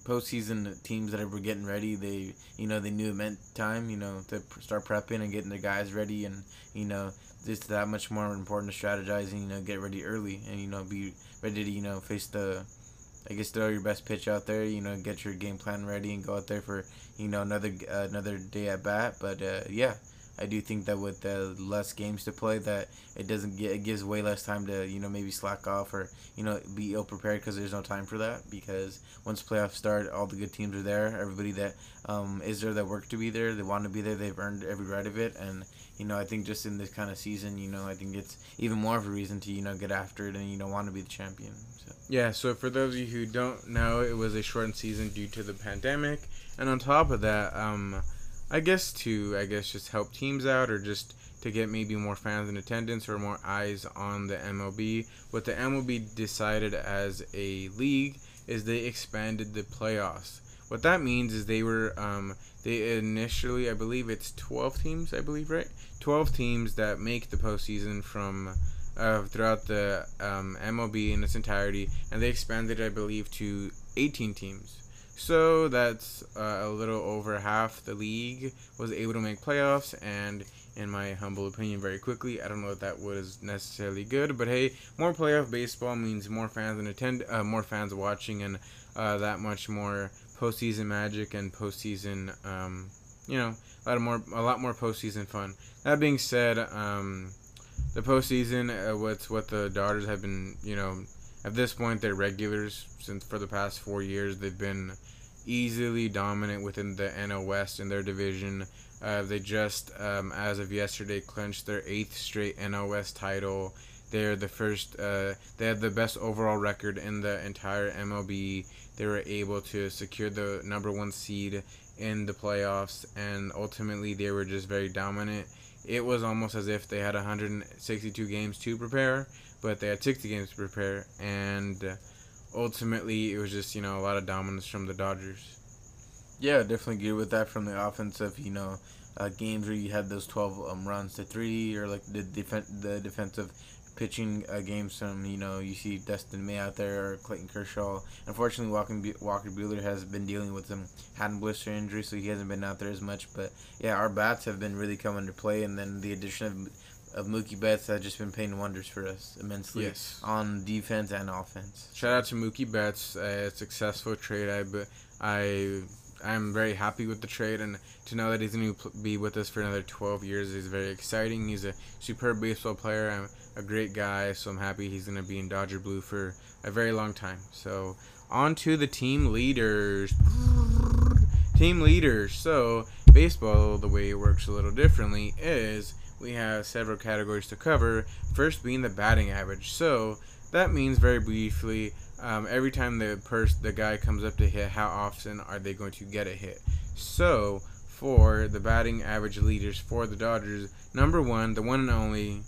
postseason teams that were getting ready, they you know they knew it meant time you know to start prepping and getting their guys ready and you know just that much more important to strategizing. You know, get ready early and you know be ready to you know face the I guess throw your best pitch out there. You know, get your game plan ready and go out there for you know another another day at bat. But uh, yeah, I do think that with less games to play, that it doesn't get it gives way less time to you know maybe slack off or you know be ill prepared because there's no time for that. Because once playoffs start, all the good teams are there. Everybody that um, is there that work to be there, they want to be there. They've earned every right of it, and you know I think just in this kind of season, you know I think it's even more of a reason to you know get after it and you know want to be the champion. So. Yeah. So for those of you who don't know, it was a shortened season due to the pandemic, and on top of that, um I guess to I guess just help teams out or just to get maybe more fans in attendance or more eyes on the MLB. What the MLB decided as a league is they expanded the playoffs. What that means is they were um, they initially I believe it's 12 teams I believe right 12 teams that make the postseason from uh, throughout the um, MLB in its entirety and they expanded I believe to 18 teams. So that's uh, a little over half the league was able to make playoffs, and in my humble opinion, very quickly. I don't know if that was necessarily good, but hey, more playoff baseball means more fans and attend, uh, more fans watching, and uh, that much more postseason magic and postseason, um, you know, a lot more, a lot more postseason fun. That being said, um, the postseason, uh, what's what the Dodgers have been, you know, at this point they're regulars since for the past four years they've been easily dominant within the NL West in their division. Uh, they just, um, as of yesterday, clinched their eighth straight NL West title. They're the first. Uh, they had the best overall record in the entire MLB. They were able to secure the number one seed in the playoffs, and ultimately they were just very dominant. It was almost as if they had 162 games to prepare, but they had 60 games to prepare, and ultimately it was just you know a lot of dominance from the Dodgers. Yeah, definitely good with that from the offensive. You know, uh, games where you had those 12 um, runs to three, or like the defen- the defensive pitching uh, games from you know you see Dustin May out there or Clayton Kershaw. Unfortunately, Walker, Walker Buehler has been dealing with some hand blister injury, so he hasn't been out there as much. But yeah, our bats have been really coming to play, and then the addition of of Mookie Betts has just been paying wonders for us immensely Yes. on defense and offense. Shout out to Mookie Betts, a successful trade. I, I, I'm very happy with the trade, and to know that he's going to be with us for another 12 years is very exciting. He's a superb baseball player, and a great guy, so I'm happy he's going to be in Dodger blue for a very long time. So on to the team leaders. Team leaders. So baseball, the way it works a little differently is we have several categories to cover. First being the batting average. So that means very briefly, um, every time the pers- the guy comes up to hit, how often are they going to get a hit? So for the batting average leaders for the Dodgers, number one, the one and only,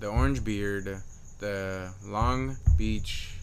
the orange beard, the Long Beach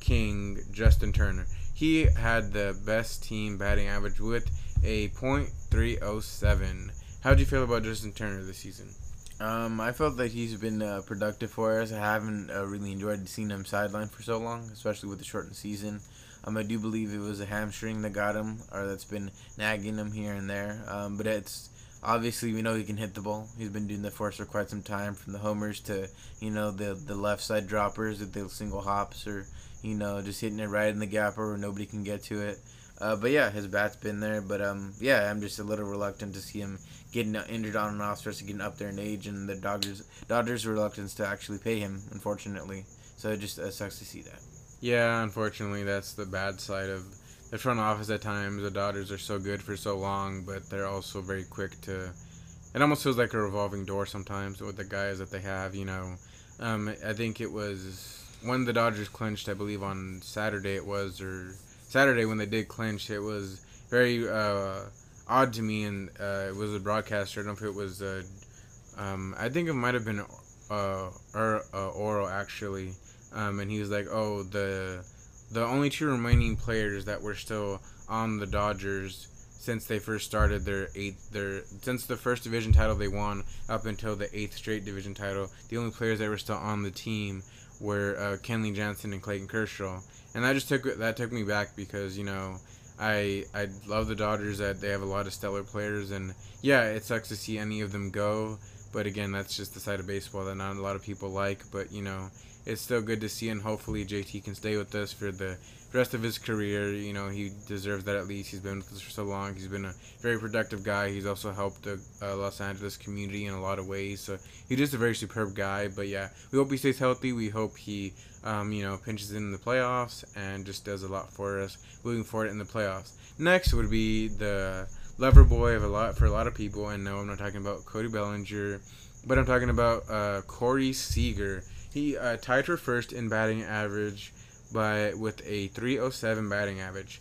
King, Justin Turner. He had the best team batting average with a .307. How do you feel about Justin Turner this season? Um, I felt that he's been uh, productive for us. I haven't uh, really enjoyed seeing him sidelined for so long, especially with the shortened season. Um, I do believe it was a hamstring that got him, or that's been nagging him here and there. Um, but it's obviously we know he can hit the ball. He's been doing that for us for quite some time, from the homers to you know the the left side droppers the single hops, or you know just hitting it right in the gapper where nobody can get to it. Uh, but yeah, his bat's been there. But um, yeah, I'm just a little reluctant to see him getting injured on and off, especially getting up there in age, and the Dodgers Dodgers' reluctance to actually pay him, unfortunately. So it just uh, sucks to see that. Yeah, unfortunately, that's the bad side of the front office at times. The Dodgers are so good for so long, but they're also very quick to. It almost feels like a revolving door sometimes with the guys that they have. You know, um, I think it was when the Dodgers clinched. I believe on Saturday it was, or Saturday when they did clinch. It was very uh, odd to me, and uh, it was a broadcaster. I don't know if it was. Uh, um, I think it might have been uh, or, uh, Orel actually um, and he was like, "Oh, the the only two remaining players that were still on the Dodgers since they first started their eighth their since the first division title they won up until the eighth straight division title, the only players that were still on the team were uh, Kenley Jansen and Clayton Kershaw, and that just took that took me back because you know." I I love the Dodgers that they have a lot of stellar players and yeah it sucks to see any of them go but again that's just the side of baseball that not a lot of people like but you know it's still good to see, and hopefully JT can stay with us for the rest of his career. You know, he deserves that at least. He's been with us for so long. He's been a very productive guy. He's also helped the uh, Los Angeles community in a lot of ways. So he's just a very superb guy. But yeah, we hope he stays healthy. We hope he, um, you know, pinches in the playoffs and just does a lot for us moving forward in the playoffs. Next would be the lover boy of a lot for a lot of people. And no, I'm not talking about Cody Bellinger, but I'm talking about uh, Corey Seager. He uh, tied for first in batting average, by with a 307 batting average.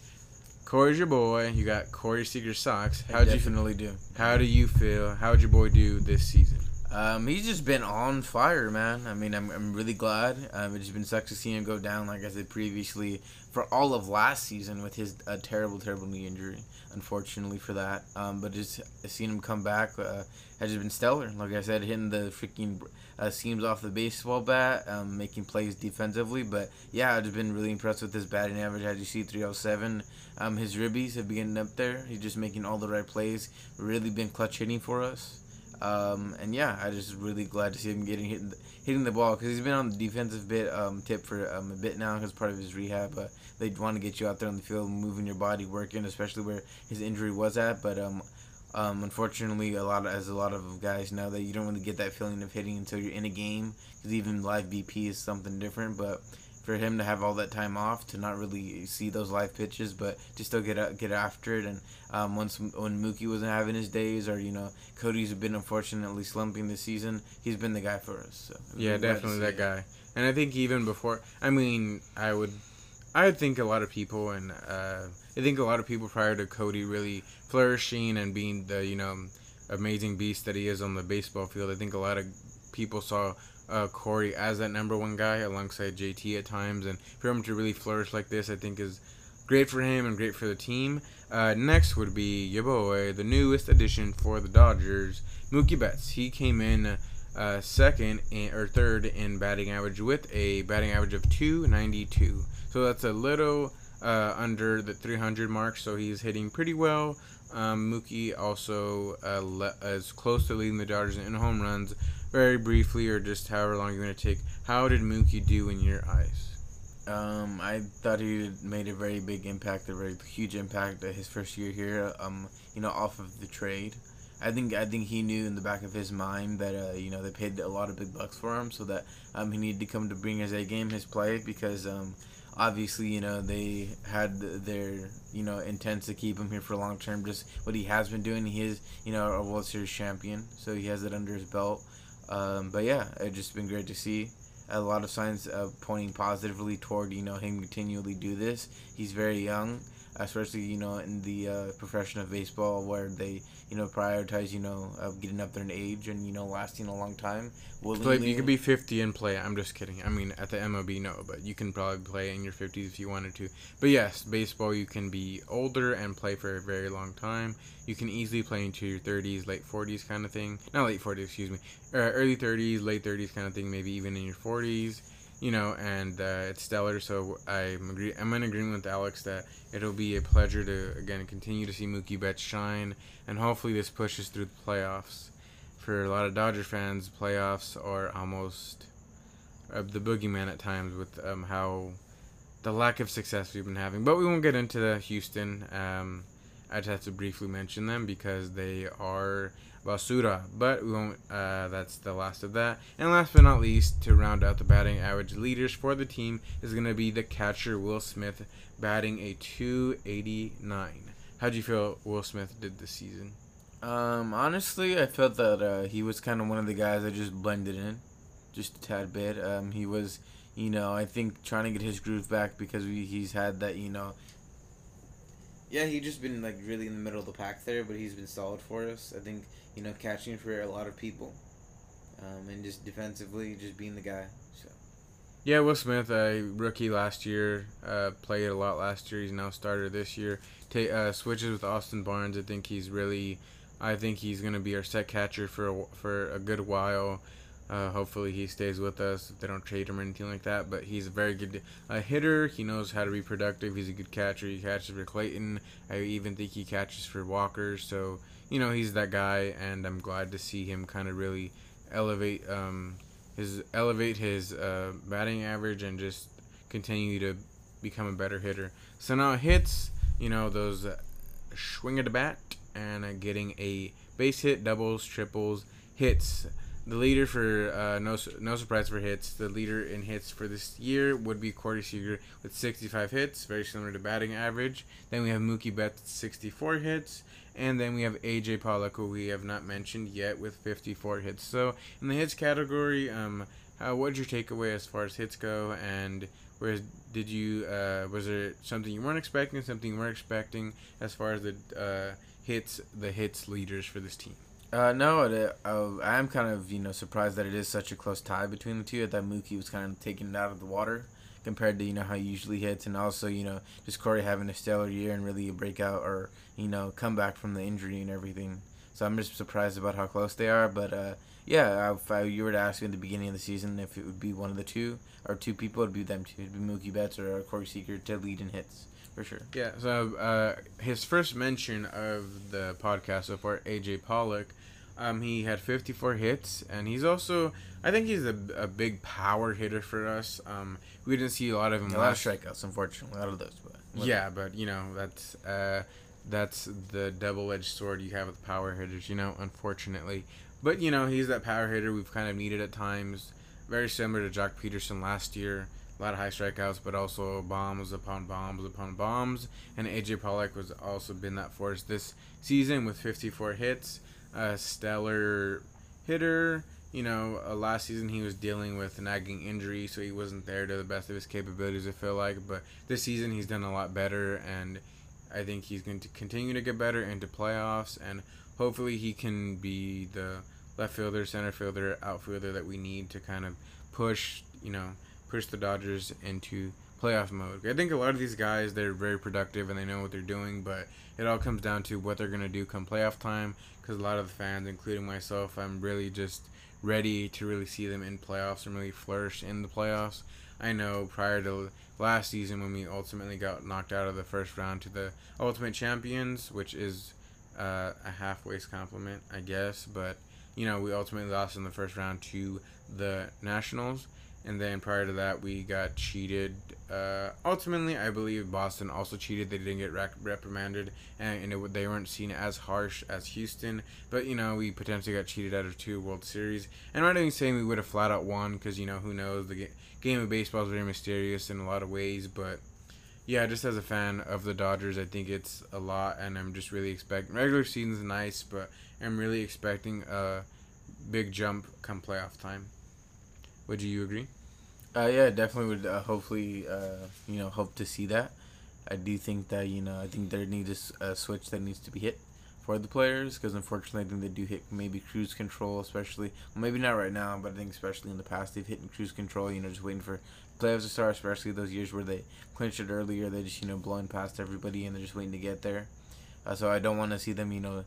Corey's your boy. You got Corey Seager socks. How'd you definitely do. How do you feel? How'd your boy do this season? Um, he's just been on fire, man. I mean, I'm, I'm really glad. Um, it's been sucks to see him go down, like I said previously, for all of last season with his uh, terrible, terrible knee injury. Unfortunately for that, um, but just seeing him come back uh, has just been stellar. Like I said, hitting the freaking uh, seams off the baseball bat, um, making plays defensively. But yeah, I've just been really impressed with his batting average. As you see, 307. Um, his ribbies have been getting up there. He's just making all the right plays. Really been clutch hitting for us. Um, and yeah, I just really glad to see him getting hit, hitting the ball because he's been on the defensive bit um, tip for um, a bit now because part of his rehab. But they want to get you out there on the field, moving your body, working, especially where his injury was at. But um, um, unfortunately, a lot of, as a lot of guys know that you don't really get that feeling of hitting until you're in a game because even live BP is something different. But for him to have all that time off to not really see those live pitches, but to still get get after it. And um, once when Mookie wasn't having his days, or you know Cody's been unfortunately slumping this season, he's been the guy for us. So yeah, definitely that guy. And I think even before, I mean, I would, I would think a lot of people, and uh, I think a lot of people prior to Cody really flourishing and being the you know amazing beast that he is on the baseball field. I think a lot of people saw uh, Corey as that number one guy alongside JT at times, and for him to really flourish like this, I think is great for him and great for the team. Uh, next would be your boy, the newest addition for the Dodgers, Mookie Betts. He came in uh, second in, or third in batting average with a batting average of 292. So that's a little uh, under the 300 mark. So he's hitting pretty well. Um, Mookie also uh, le- close to leading the Dodgers in home runs very briefly, or just however long you're going to take, how did Mookie do in your eyes? Um, I thought he made a very big impact, a very huge impact his first year here. Um, you know, off of the trade. I think I think he knew in the back of his mind that uh, you know they paid a lot of big bucks for him, so that um, he needed to come to bring his A game, his play, because um, obviously you know they had their you know intents to keep him here for long term. Just what he has been doing, he is you know a World Series champion, so he has it under his belt. Um, but yeah, it's just been great to see. A lot of signs uh, pointing positively toward you know him continually do this. He's very young, especially you know in the uh, profession of baseball where they you know prioritize you know uh, getting up there in age and you know lasting a long time. Play, you could be 50 and play. I'm just kidding. I mean, at the MLB, no, but you can probably play in your 50s if you wanted to. But yes, baseball, you can be older and play for a very long time. You can easily play into your 30s, late 40s kind of thing. Not late 40s, excuse me. Uh, early 30s, late 30s kind of thing. Maybe even in your 40s you know, and uh, it's stellar. So I'm agree. I'm in agreement with Alex that it'll be a pleasure to again continue to see Mookie Betts shine, and hopefully this pushes through the playoffs for a lot of Dodger fans, playoffs are almost uh, the boogeyman at times with um, how the lack of success we've been having. But we won't get into the Houston. Um, I just have to briefly mention them because they are basura. But we won't. Uh, that's the last of that. And last but not least, to round out the batting average leaders for the team is going to be the catcher Will Smith, batting a 289. How do you feel Will Smith did this season? Um, honestly, I felt that uh, he was kind of one of the guys that just blended in, just a tad bit. Um, he was, you know, I think trying to get his groove back because we, he's had that, you know. Yeah, he just been like really in the middle of the pack there, but he's been solid for us. I think you know catching for a lot of people, um, and just defensively, just being the guy. So. Yeah, Will Smith, a rookie last year, uh, played a lot last year. He's now starter this year. Ta- uh, switches with Austin Barnes. I think he's really I think he's to be our set catcher for a, for a good while. Uh, hopefully he stays with us if they don't trade him or anything like that. But he's a very good uh, hitter. He knows how to be productive. He's a good catcher. He catches for Clayton. I even think he catches for Walker. So you know he's that guy, and I'm glad to see him kind of really elevate um, his elevate his uh, batting average and just continue to become a better hitter. So now hits, you know those uh, swing of the bat and uh, getting a base hit, doubles, triples, hits. The leader for uh, no no surprise for hits. The leader in hits for this year would be Corey Seager with 65 hits, very similar to batting average. Then we have Mookie Betts 64 hits, and then we have AJ Pollock, who we have not mentioned yet, with 54 hits. So in the hits category, um, how, what's your takeaway as far as hits go, and where did you uh, was there something you weren't expecting, something you weren't expecting as far as the uh, hits the hits leaders for this team? Uh, no, it, uh, I am kind of you know surprised that it is such a close tie between the two. I thought Mookie was kind of taking it out of the water compared to you know how he usually hits, and also you know just Corey having a stellar year and really a breakout or you know come back from the injury and everything. So I'm just surprised about how close they are. But uh, yeah, if I, you were to ask me at the beginning of the season if it would be one of the two or two people, it'd be them two. It'd be Mookie Betts or Corey Seager to lead in hits for sure. Yeah. So uh, his first mention of the podcast so far, AJ Pollock, um, he had 54 hits, and he's also, I think he's a, a big power hitter for us. Um, we didn't see a lot of him. A lot of strikeouts, unfortunately, out of those. But yeah, but you know that's uh, that's the double-edged sword you have with power hitters. You know, unfortunately, but you know he's that power hitter we've kind of needed at times. Very similar to Joc Pederson last year. a lot of high strikeouts, but also bombs upon bombs upon bombs. And AJ Pollock was also been that force this season with 54 hits, a stellar hitter. You know, uh, last season he was dealing with nagging injury, so he wasn't there to the best of his capabilities. I feel like, but this season he's done a lot better, and I think he's going to continue to get better into playoffs, and hopefully he can be the left fielder, center fielder, outfielder that we need to kind of push, you know, push the Dodgers into playoff mode. I think a lot of these guys they're very productive and they know what they're doing, but it all comes down to what they're gonna do come playoff time. Because a lot of the fans, including myself, I'm really just ready to really see them in playoffs and really flourish in the playoffs. I know prior to last season when we ultimately got knocked out of the first round to the Ultimate Champions, which is uh, a halfway compliment, I guess, but you know we ultimately lost in the first round to the Nationals and then prior to that we got cheated. Uh, ultimately, I believe Boston also cheated. They didn't get rec- reprimanded, and, and it, they weren't seen as harsh as Houston. But you know, we potentially got cheated out of two World Series. And I'm not even saying we would have flat out won, because you know who knows. The game of baseball is very mysterious in a lot of ways, but. Yeah, just as a fan of the Dodgers, I think it's a lot, and I'm just really expecting regular season's nice, but I'm really expecting a big jump come playoff time. Would you agree? Uh, yeah, definitely would. Uh, hopefully, uh, you know, hope to see that. I do think that you know, I think there needs a switch that needs to be hit for the players because unfortunately, I think they do hit maybe cruise control, especially. Well, maybe not right now, but I think especially in the past they've hit cruise control. You know, just waiting for playoffs to start, especially those years where they clinched it earlier. They just you know blowing past everybody and they're just waiting to get there. Uh, so I don't want to see them, you know,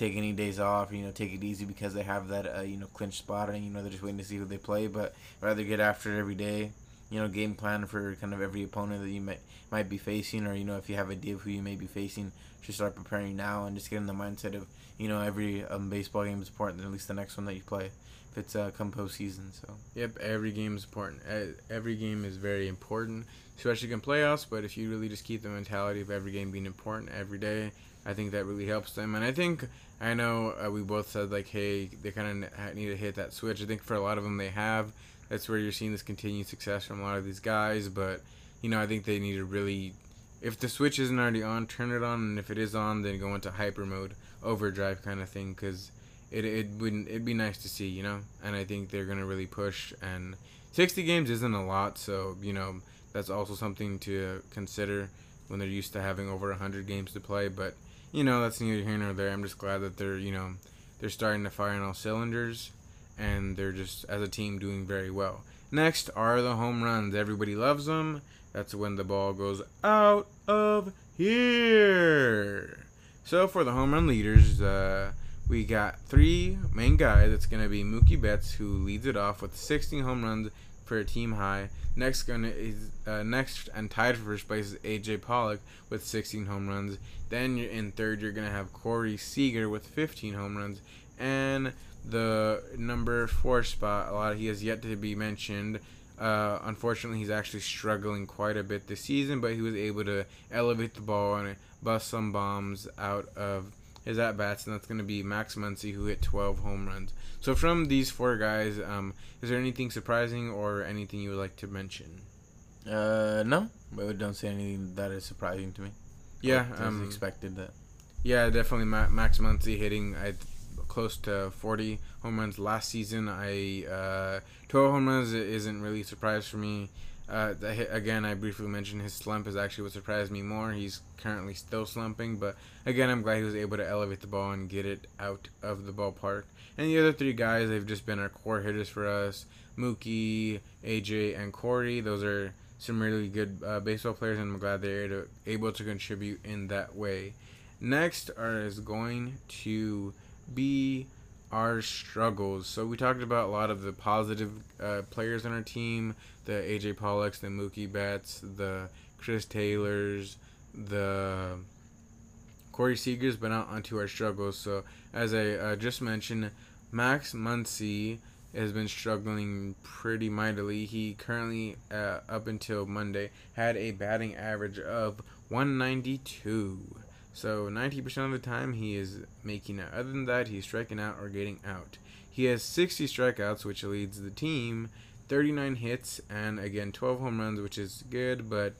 take any days off, you know, take it easy because they have that, uh, you know, clinch spot and, you know, they're just waiting to see who they play, but rather get after it every day, you know, game plan for kind of every opponent that you might, might be facing, or, you know, if you have an idea of who you may be facing, just start preparing now and just get in the mindset of, you know, every um, baseball game is important, at least the next one that you play if it's uh, come postseason. So. Yep, every game is important. Every game is very important, especially in playoffs. But if you really just keep the mentality of every game being important every day, I think that really helps them. And I think I know uh, we both said like, hey, they kind of need to hit that switch. I think for a lot of them they have. That's where you're seeing this continued success from a lot of these guys. But you know, I think they need to really, if the switch isn't already on, turn it on, and if it is on, then go into hyper mode, overdrive kind of thing, because it it wouldn't it'd be nice to see, you know. And I think they're gonna really push. And 60 games isn't a lot, so you know that's also something to consider when they're used to having over 100 games to play. But you know, that's neither here nor there. I'm just glad that they're, you know, they're starting to fire on all cylinders and they're just, as a team, doing very well. Next are the home runs. Everybody loves them. That's when the ball goes out of here. So for the home run leaders, uh, we got three main guys. That's going to be Mookie Betts, who leads it off with 16 home runs a team high. Next gonna is uh, next and tied for first place is AJ Pollock with 16 home runs. Then in third, you're gonna have Corey Seager with 15 home runs, and the number four spot. A lot of, he has yet to be mentioned. Uh, unfortunately, he's actually struggling quite a bit this season, but he was able to elevate the ball and bust some bombs out of his at bats, and that's going to be Max Muncy, who hit 12 home runs. So, from these four guys, um, is there anything surprising or anything you would like to mention? Uh, no, but don't say anything that is surprising to me. Yeah, um, expected that. Yeah, definitely Ma- Max Muncy hitting I, close to 40 home runs last season. I uh, 12 home runs isn't really a surprise for me. Uh, again, I briefly mentioned his slump is actually what surprised me more. He's currently still slumping, but again, I'm glad he was able to elevate the ball and get it out of the ballpark. And the other three guys, they've just been our core hitters for us Mookie, AJ, and Corey. Those are some really good uh, baseball players, and I'm glad they're able to contribute in that way. Next are, is going to be our struggles. So we talked about a lot of the positive uh, players on our team, the AJ Pollocks, the Mookie Betts, the Chris Taylors, the Corey Seagers, but not onto our struggles. So as I uh, just mentioned, Max Muncy has been struggling pretty mightily. He currently, uh, up until Monday, had a batting average of 192. So 90% of the time he is making out. Other than that, he's striking out or getting out. He has 60 strikeouts, which leads the team 39 hits and again 12 home runs, which is good, but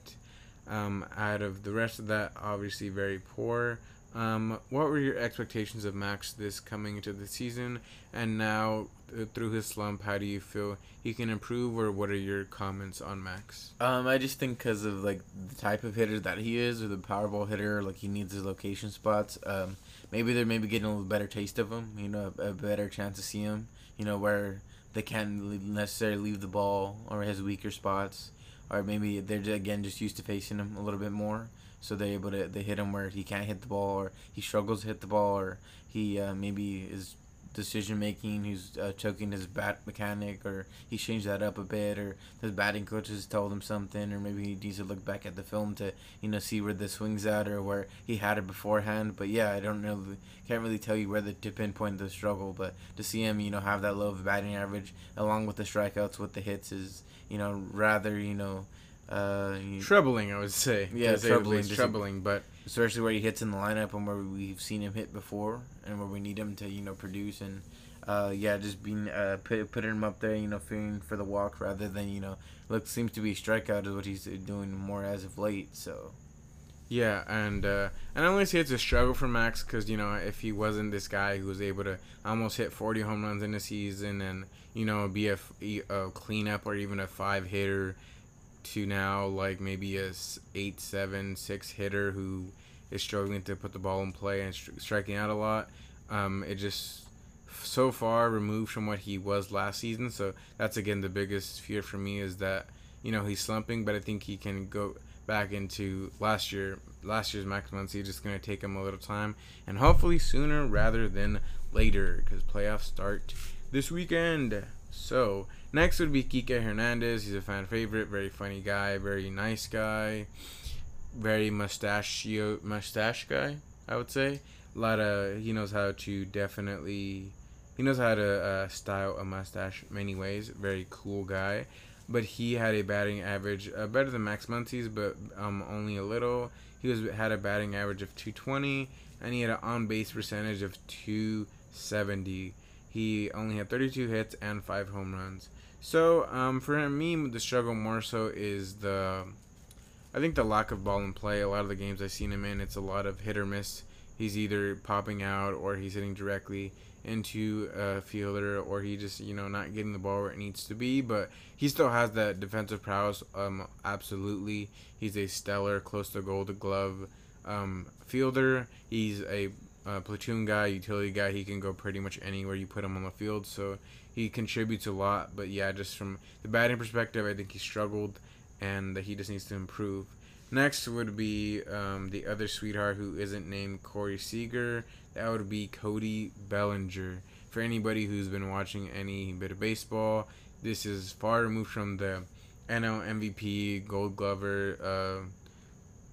um, out of the rest of that, obviously very poor. Um, what were your expectations of Max this coming into the season? And now, uh, through his slump, how do you feel he can improve, or what are your comments on Max? Um, I just think because of like the type of hitter that he is, or the Powerball hitter, like he needs his location spots. Um, maybe they're maybe getting a little better taste of him. You know, a, a better chance to see him. You know, where they can't necessarily leave the ball or his weaker spots, or maybe they're again just used to facing him a little bit more, so they're able to they hit him where he can't hit the ball or he struggles to hit the ball or he uh, maybe is decision making, he's uh, choking his bat mechanic, or he changed that up a bit, or his batting coaches told him something, or maybe he needs to look back at the film to you know see where the swings at or where he had it beforehand. But yeah, I don't know, can't really tell you where the to pinpoint the struggle, but to see him you know have that low of batting average along with the strikeouts with the hits is you know rather you know. Uh, troubling, I would say. Yeah, troubling. troubling, but especially where he hits in the lineup and where we've seen him hit before, and where we need him to you know produce and uh, yeah, just being uh, put, putting him up there, you know, fearing for the walk rather than you know, look seems to be strikeout is what he's doing more as of late. So. Yeah, and uh, and I only say it's a struggle for Max because you know if he wasn't this guy who was able to almost hit 40 home runs in a season and you know be a, a cleanup or even a five hitter to now like maybe a eight seven six hitter who is struggling to put the ball in play and stri- striking out a lot. Um, it just so far removed from what he was last season. So that's again the biggest fear for me is that you know he's slumping, but I think he can go back into last year. Last year's Max Muncy just going to take him a little time, and hopefully sooner rather than later, because playoffs start this weekend. So next would be Kike Hernandez. He's a fan favorite, very funny guy, very nice guy, very mustachio mustache guy. I would say a lot of he knows how to definitely he knows how to uh, style a mustache many ways. Very cool guy, but he had a batting average uh, better than Max Muncy's, but um only a little. He was had a batting average of 220, and he had an on base percentage of 270 he only had 32 hits and five home runs. So um, for me, the struggle more so is the, I think the lack of ball in play. A lot of the games I've seen him in, it's a lot of hit or miss. He's either popping out or he's hitting directly into a fielder or he just you know not getting the ball where it needs to be. But he still has that defensive prowess. Um, absolutely, he's a stellar, close to Gold Glove um, fielder. He's a uh, platoon guy, utility guy. He can go pretty much anywhere you put him on the field. So he contributes a lot. But yeah, just from the batting perspective, I think he struggled and that he just needs to improve. Next would be um, the other sweetheart who isn't named Corey Seager. That would be Cody Bellinger. For anybody who's been watching any bit of baseball, this is far removed from the NL MVP, Gold Glover,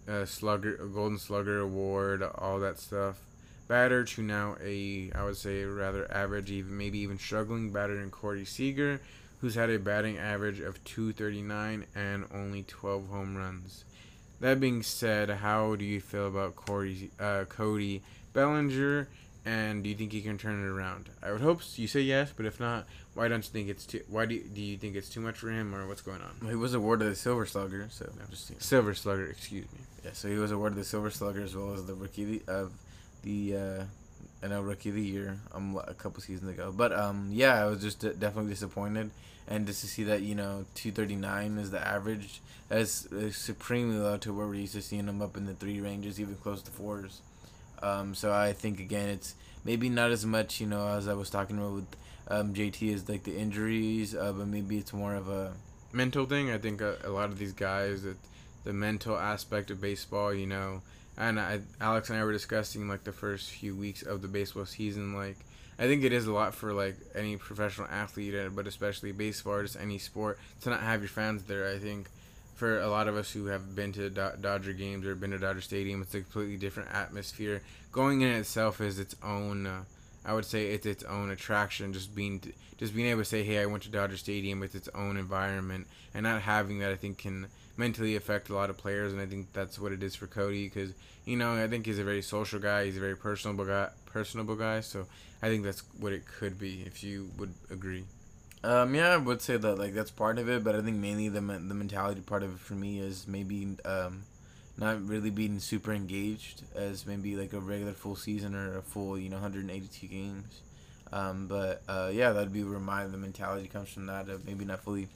uh, uh, Slugger, Golden Slugger Award, all that stuff batter to now a, I would say, rather average, even maybe even struggling batter in Corey Seager, who's had a batting average of 239 and only 12 home runs. That being said, how do you feel about Corey, uh, Cody Bellinger, and do you think he can turn it around? I would hope so. you say yes, but if not, why don't you think it's too? Why do you, do you think it's too much for him, or what's going on? He was awarded the Silver Slugger, so I'm just you know. Silver Slugger. Excuse me. Yeah, so he was awarded the Silver Slugger as well as the Rookie of the uh, NL Rookie of the Year um a couple seasons ago. But um yeah, I was just definitely disappointed, and just to see that you know 239 is the average, that's is supremely low to where we're used to seeing them up in the three ranges, even close to fours. Um, so I think again it's maybe not as much you know as I was talking about with um, JT is like the injuries, uh, but maybe it's more of a mental thing. I think a, a lot of these guys that the mental aspect of baseball, you know and I, Alex and I were discussing like the first few weeks of the baseball season. Like, I think it is a lot for like any professional athlete, uh, but especially baseball just any sport to not have your fans there. I think for a lot of us who have been to Dodger games or been to Dodger Stadium, it's a completely different atmosphere. Going in itself is its own. Uh, I would say it's its own attraction. Just being just being able to say, "Hey, I went to Dodger Stadium." It's its own environment, and not having that, I think, can mentally affect a lot of players, and I think that's what it is for Cody because you know I think he's a very social guy, he's a very personable guy, personable guy. So I think that's what it could be if you would agree. Um, yeah, I would say that like that's part of it, but I think mainly the the mentality part of it for me is maybe um, not really being super engaged as maybe like a regular full season or a full you know 182 games. Um, but uh, yeah, that'd be where my the mentality comes from that of maybe not fully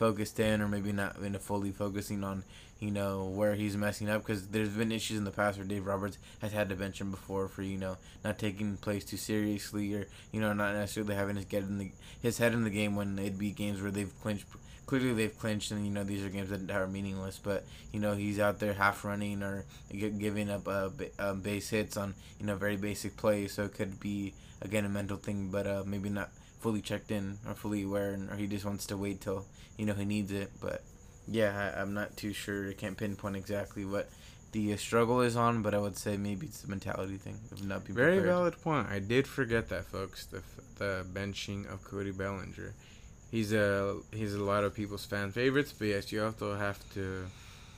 focused in or maybe not in fully focusing on you know where he's messing up because there's been issues in the past where Dave Roberts has had to bench him before for you know not taking plays too seriously or you know not necessarily having his get in the his head in the game when it'd be games where they've clinched clearly they've clinched and you know these are games that are meaningless but you know he's out there half running or giving up uh, uh, base hits on you know very basic plays so it could be again a mental thing but uh, maybe not fully checked in or fully aware or he just wants to wait till you know he needs it but yeah I, am not too sure i can't pinpoint exactly what the uh, struggle is on but i would say maybe it's the mentality thing of not being very prepared. valid point i did forget that folks the, the benching of cody bellinger he's a he's a lot of people's fan favorites, but yes, you also have to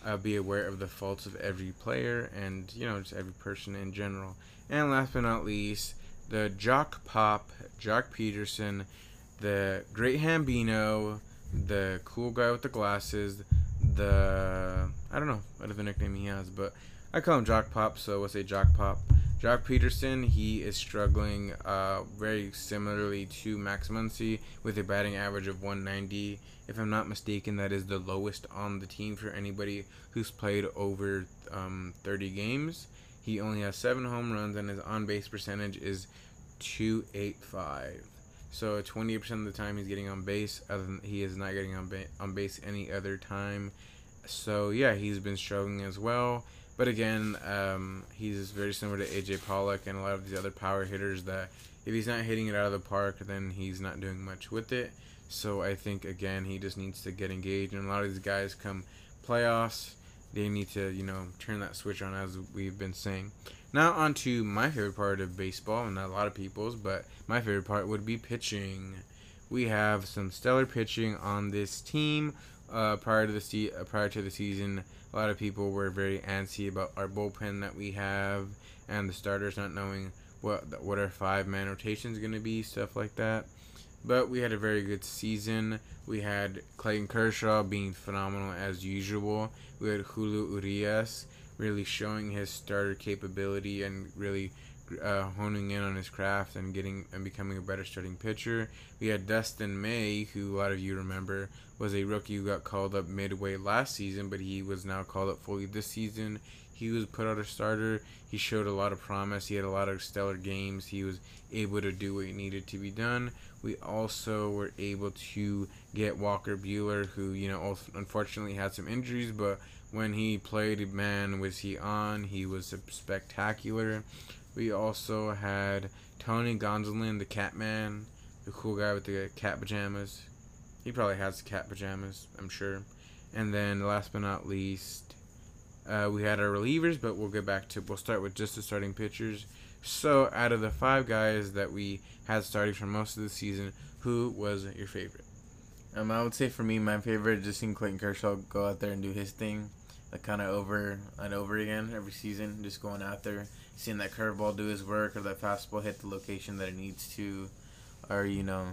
uh, be aware of the faults of every player and you know just every person in general. And last but not least, the Jock Pop, Joc Pederson, the Great Hambino, the cool guy with the glasses, the I don't know what other nickname he has, but I call him Jock Pop, so we'll say Jock Pop. Joc Pederson, he is struggling uh, very similarly to Max Muncy with a batting average of 190. If I'm not mistaken, that is the lowest on the team for anybody who's played over um, 30 games. He only has seven home runs, and his on base percentage is 285. So 20% of the time he's getting on base. Other than he is not getting on, ba- on base any other time. So yeah, he's been struggling as well. But again, um, he's very similar to AJ Pollock and a lot of these other power hitters that if he's not hitting it out of the park, then he's not doing much with it. So I think again he just needs to get engaged. And a lot of these guys come playoffs, they need to you know turn that switch on as we've been saying. Now on to my favorite part of baseball, and a lot of people's, but my favorite part would be pitching. We have some stellar pitching on this team. Uh, prior to the se- uh, prior to the season, a lot of people were very antsy about our bullpen that we have and the starters not knowing what what our five man rotation is going to be, stuff like that. But we had a very good season. We had Clayton Kershaw being phenomenal as usual. We had Julio Urias really showing his starter capability and really uh, honing in on his craft and getting and becoming a better starting pitcher. We had Dustin May, who a lot of you remember was a rookie who got called up midway last season, but he was now called up fully this season. He was put out a starter. He showed a lot of promise. He had a lot of stellar games. He was able to do what needed to be done. We also were able to get Walker Buehler, who you know unfortunately had some injuries, but when he played, man, was he on? He was spectacular. We also had Tony Gonsolin, the cat man, the cool guy with the cat pajamas. He probably has cat pajamas, I'm sure. And then last but not least, uh, we had our relievers, but we'll get back to we'll start with just the starting pitchers. So out of the five guys that we had starting for most of the season, who was your favorite? Um, I would say for me, my favorite just seeing Clayton Kershaw go out there and do his thing, like kind of over and over again every season, just going out there seeing that curveball do his work or that fastball hit the location that it needs to, or you know,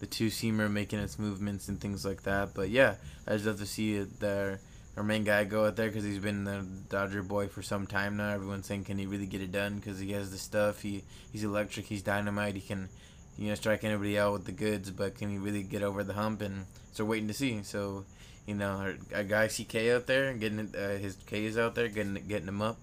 the two seamer making its movements and things like that. But yeah, I just love to see it there. Our main guy go out there because he's been the Dodger boy for some time now. Everyone's saying, can he really get it done? Because he has the stuff. He he's electric. He's dynamite. He can, you know, strike anybody out with the goods. But can he really get over the hump? And so waiting to see. So, you know, our, guy CK out there getting uh, his K's out there, getting getting him up.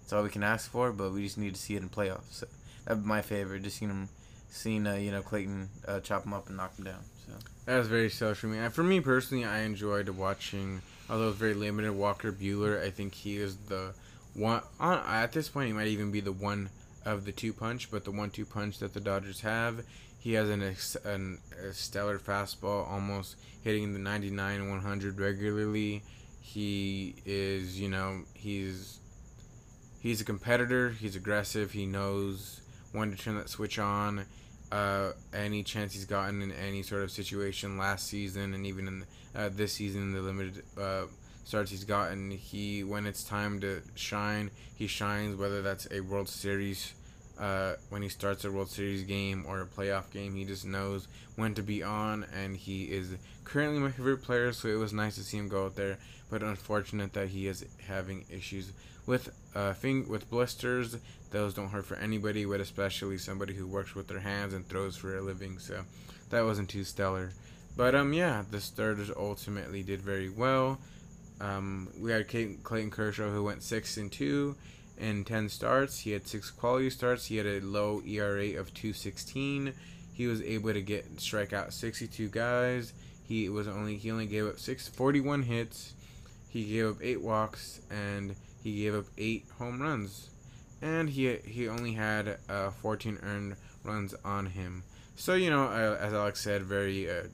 That's all we can ask for, but we just need to see it in playoffs. So that'd be my favorite. Just seeing him, seeing uh, you know Clayton uh, chop him up and knock him down. So that was very selfish for me. For me personally, I enjoyed watching. Although very limited, Walker Buehler. I think he is the one. At this point, he might even be the one of the two punch, but the one-two punch that the Dodgers have. He has an, an a stellar fastball, almost hitting the 99 100 regularly. He is, you know, he's he's a competitor. He's aggressive. He knows when to turn that switch on. Uh, any chance he's gotten in any sort of situation last season and even in uh, this season, the limited uh, starts he's gotten, he when it's time to shine, he shines. Whether that's a World Series uh, when he starts a World Series game or a playoff game. He just knows when to be on, and he is currently my favorite player. So it was nice to see him go out there, but unfortunate that he is having issues with uh, thing with blisters. Those don't hurt for anybody, but especially somebody who works with their hands and throws for a living. So that wasn't too stellar. But um, yeah, the starters ultimately did very well. Um, we had Clayton Kershaw who went six and two in 10 starts. He had six quality starts. He had a low ERA of 216. He was able to get strike out 62 guys. He was only he only gave up six 41 hits. He gave up eight walks and he gave up eight home runs. And he he only had uh, 14 earned runs on him. So you know, uh, as Alex said, very uh,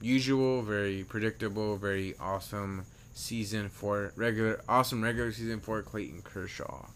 usual, very predictable, very awesome season for regular awesome regular season for Clayton Kershaw.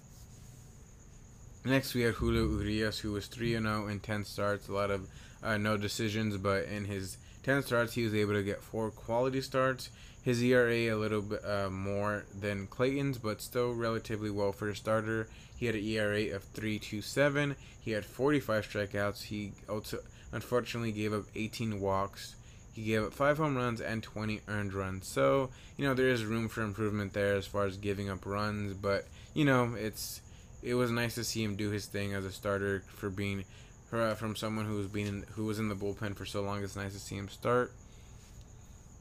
Next, we had Julio Urias, who was 3 0 in 10 starts. A lot of uh, no decisions, but in his 10 starts, he was able to get four quality starts. His ERA a little bit uh, more than Clayton's, but still relatively well for a starter. He had an ERA of 3.27. He had 45 strikeouts. He also unfortunately gave up 18 walks. He gave up five home runs and 20 earned runs. So you know there is room for improvement there as far as giving up runs, but you know it's it was nice to see him do his thing as a starter for being uh, from someone who was being who was in the bullpen for so long. It's nice to see him start.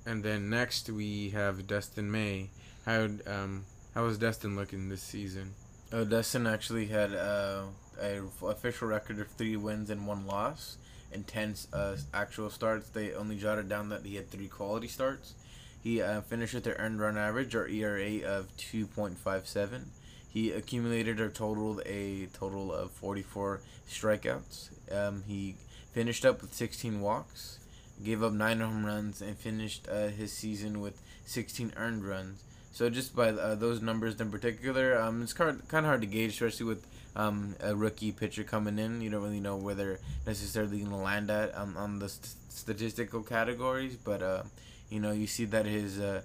And then next we have Dustin May. How um how was Dustin looking this season? Oh, Dustin actually had uh, a official record of three wins and one loss. In ten uh, actual starts, they only jotted down that he had three quality starts. He uh, finished with an earned run average or ERA of two point five seven he accumulated or totaled a total of 44 strikeouts. Um, he finished up with 16 walks, gave up 9 home runs, and finished uh, his season with 16 earned runs. So just by uh, those numbers in particular, um, it's kind of, hard to gauge, especially with um, a rookie pitcher coming in. You don't really know where they're necessarily going to land at um, on the st- statistical categories, but uh, you know you see that his uh,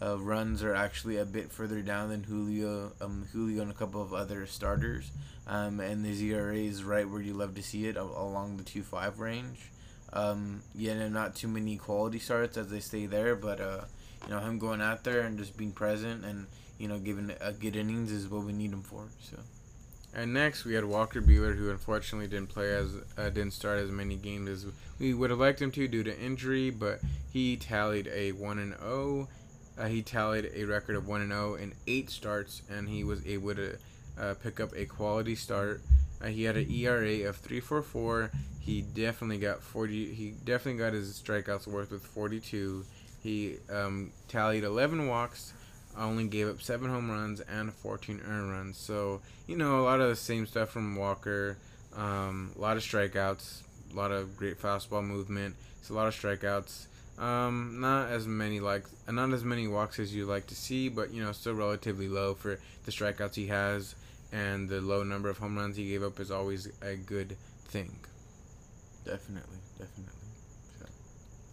uh, runs are actually a bit further down than Julio, um, Julio and a couple of other starters. Um, and his ERA is right where you love to see it, along the two five range. Um, yeah, not too many quality starts as they stay there, but uh, you know him going out there and just being present and you know giving a good innings is what we need him for. So. And next we had Walker Buehler, who unfortunately didn't play as uh, didn't start as many games as we would have liked him to due to injury, but he tallied a one and zero oh uh, he tallied a record of 1 and 0 in eight starts, and he was able to uh, pick up a quality start. Uh, he had an ERA of 3.44. He definitely got 40. He definitely got his strikeouts worth with 42. He um, tallied 11 walks, only gave up seven home runs and 14 earned runs. So you know a lot of the same stuff from Walker. Um, a lot of strikeouts, a lot of great fastball movement. It's a lot of strikeouts. Um, not as many like not as many walks as you like to see, but you know still relatively low for the strikeouts he has, and the low number of home runs he gave up is always a good thing. Definitely, definitely.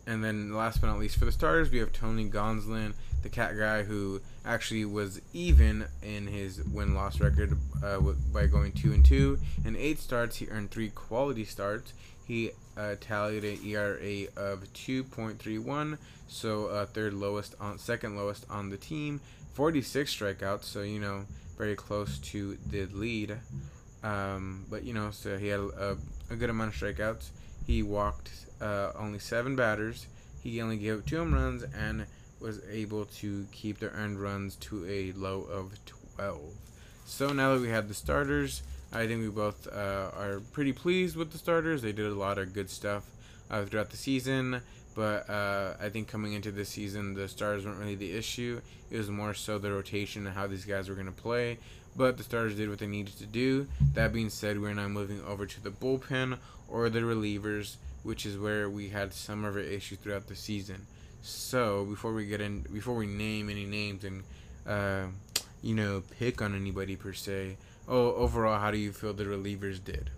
And then last but not least for the starters, we have Tony Gonsolin, the cat guy who actually was even in his win loss record uh, by going two and two. In eight starts, he earned three quality starts. He uh, tallied an ERA of 2.31, so uh, third lowest on second lowest on the team. 46 strikeouts, so you know very close to the lead. Um, but you know, so he had a, a good amount of strikeouts. He walked uh, only seven batters. He only gave up two home runs and was able to keep the earned runs to a low of 12. So now that we have the starters, I think we both uh, are pretty pleased with the starters. They did a lot of good stuff uh, throughout the season, but uh, I think coming into this season, the stars weren't really the issue. It was more so the rotation and how these guys were going to play. But the starters did what they needed to do. That being said, we're now moving over to the bullpen or the relievers, which is where we had some of our issues throughout the season. So before we get in, before we name any names and uh, you know pick on anybody per se, oh, overall, how do you feel the relievers did?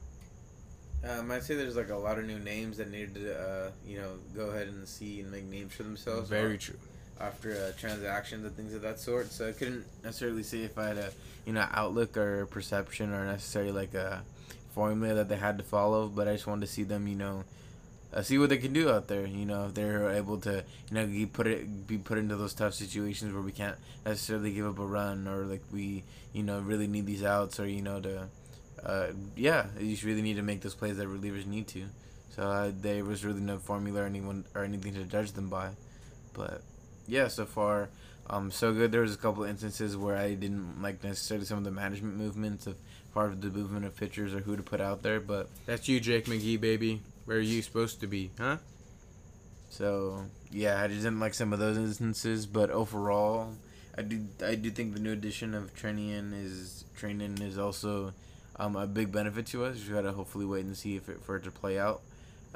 Um, I'd say there's like a lot of new names that needed to, uh, you know, go ahead and see and make names for themselves. Very true. After uh, transactions and things of that sort, so I couldn't necessarily say if I had a, you know, outlook or perception or necessarily like a formula that they had to follow. But I just wanted to see them, you know, uh, see what they can do out there. You know, if they're able to, you know, be put it be put into those tough situations where we can't necessarily give up a run or like we, you know, really need these outs or you know to, uh, yeah, you really need to make those plays that relievers need to. So uh, there was really no formula or anyone or anything to judge them by, but yeah, so far. Um, so good. There was a couple instances where I didn't like necessarily some of the management movements of part of the movement of pitchers or who to put out there, but That's you, Jake McGee, baby. Where are you supposed to be, huh? So yeah, I just didn't like some of those instances, but overall, I do I do think the new addition of Treinen is Treinen is also um, a big benefit to us. We gotta hopefully wait and see if it for it to play out.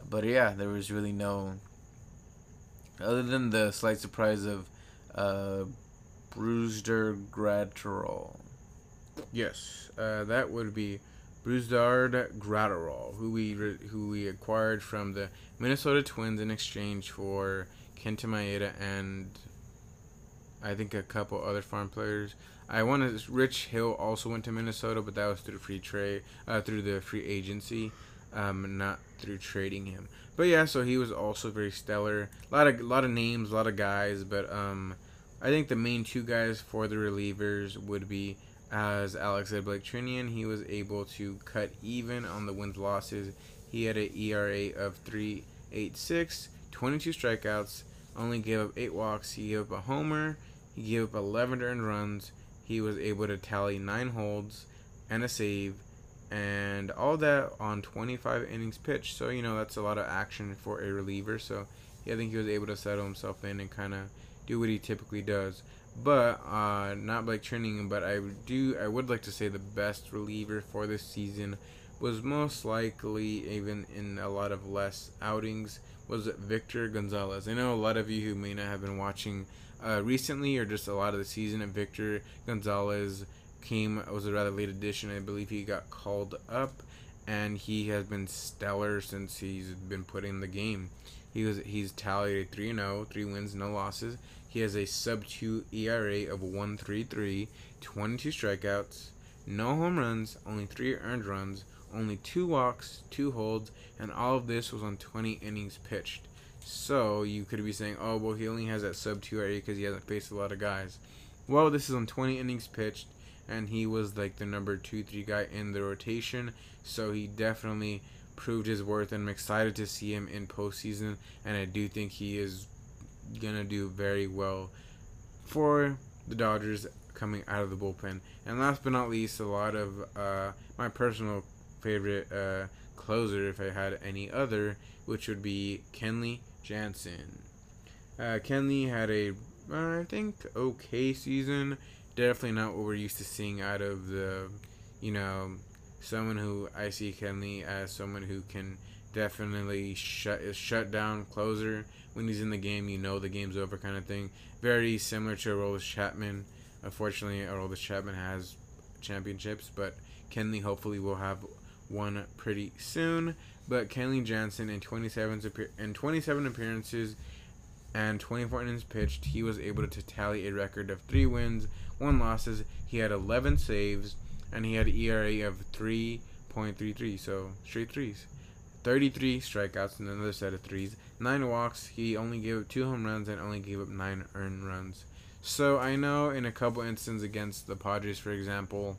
But yeah, there was really no other than the slight surprise of uh, Brewster Graterol. Yes, uh, that would be Brusdar Graterol, who we re- who we acquired from the Minnesota Twins in exchange for Kenta Maeda and I think a couple other farm players. I wanted Rich Hill also went to Minnesota, but that was through free trade, uh, through the free agency, um, not through trading him. But yeah, so he was also very stellar. A lot of lot of names, a lot of guys, but um, I think the main two guys for the relievers would be as Alex said, Blake Treinen. He was able to cut even on the wins losses. He had an ERA of 3.86, 22 strikeouts, only gave up eight walks. He gave up a homer. He gave up 11 earned runs. He was able to tally nine holds and a save, and all that on 25 innings pitched. So you know that's a lot of action for a reliever. So yeah, I think he was able to settle himself in and kind of do what he typically does. But uh, not Blake Treinen, but I do I would like to say the best reliever for this season was most likely even in a lot of less outings was Victor Gonzalez. I know a lot of you who may not have been watching uh, recently or just a lot of the season. And Victor Gonzalez came was a rather late addition. I believe he got called up, and he has been stellar since he's been put in the game. He was he's tallied a 3 0, 3 wins, no losses. He has a sub 2 ERA of 133, 22 strikeouts, no home runs, only 3 earned runs, only 2 walks, 2 holds, and all of this was on 20 innings pitched. So you could be saying, oh, well, he only has that sub 2 ERA because he hasn't faced a lot of guys. Well, this is on 20 innings pitched, and he was like the number 2 3 guy in the rotation, so he definitely proved his worth, and I'm excited to see him in postseason, and I do think he is gonna do very well for the Dodgers coming out of the bullpen. And last but not least, a lot of uh, my personal favorite uh, closer, if I had any other, which would be Kenley Jansen. Uh, Kenley had a, uh, I think, okay season. Definitely not what we're used to seeing out of the, you know, someone who I see Kenley as someone who can definitely shut is shut down closer when he's in the game. You know the game's over, kind of thing. Very similar to Aroldis Chapman. Unfortunately, Aroldis Chapman has championships, but Kenley hopefully will have one pretty soon. But Kenley Jansen in 27 in 27 appearances and 24 innings pitched, he was able to tally a record of three wins, one losses. He had 11 saves, and he had an ERA of 3.33, so straight threes. 33 strikeouts and another set of threes. Nine walks. He only gave up two home runs and only gave up nine earned runs. So I know in a couple instances against the Padres, for example,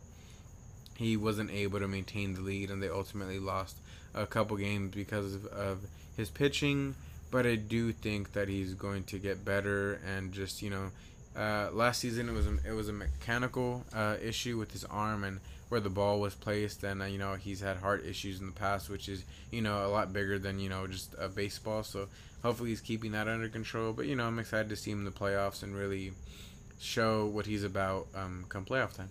he wasn't able to maintain the lead and they ultimately lost a couple games because of, of his pitching. But I do think that he's going to get better and just you know, uh, last season it was a, it was a mechanical uh, issue with his arm and where the ball was placed and uh, you know he's had heart issues in the past which is you know a lot bigger than you know just a baseball. So hopefully he's keeping that under control. But you know i'm excited to see him in the playoffs and really show what he's about um, come playoff time.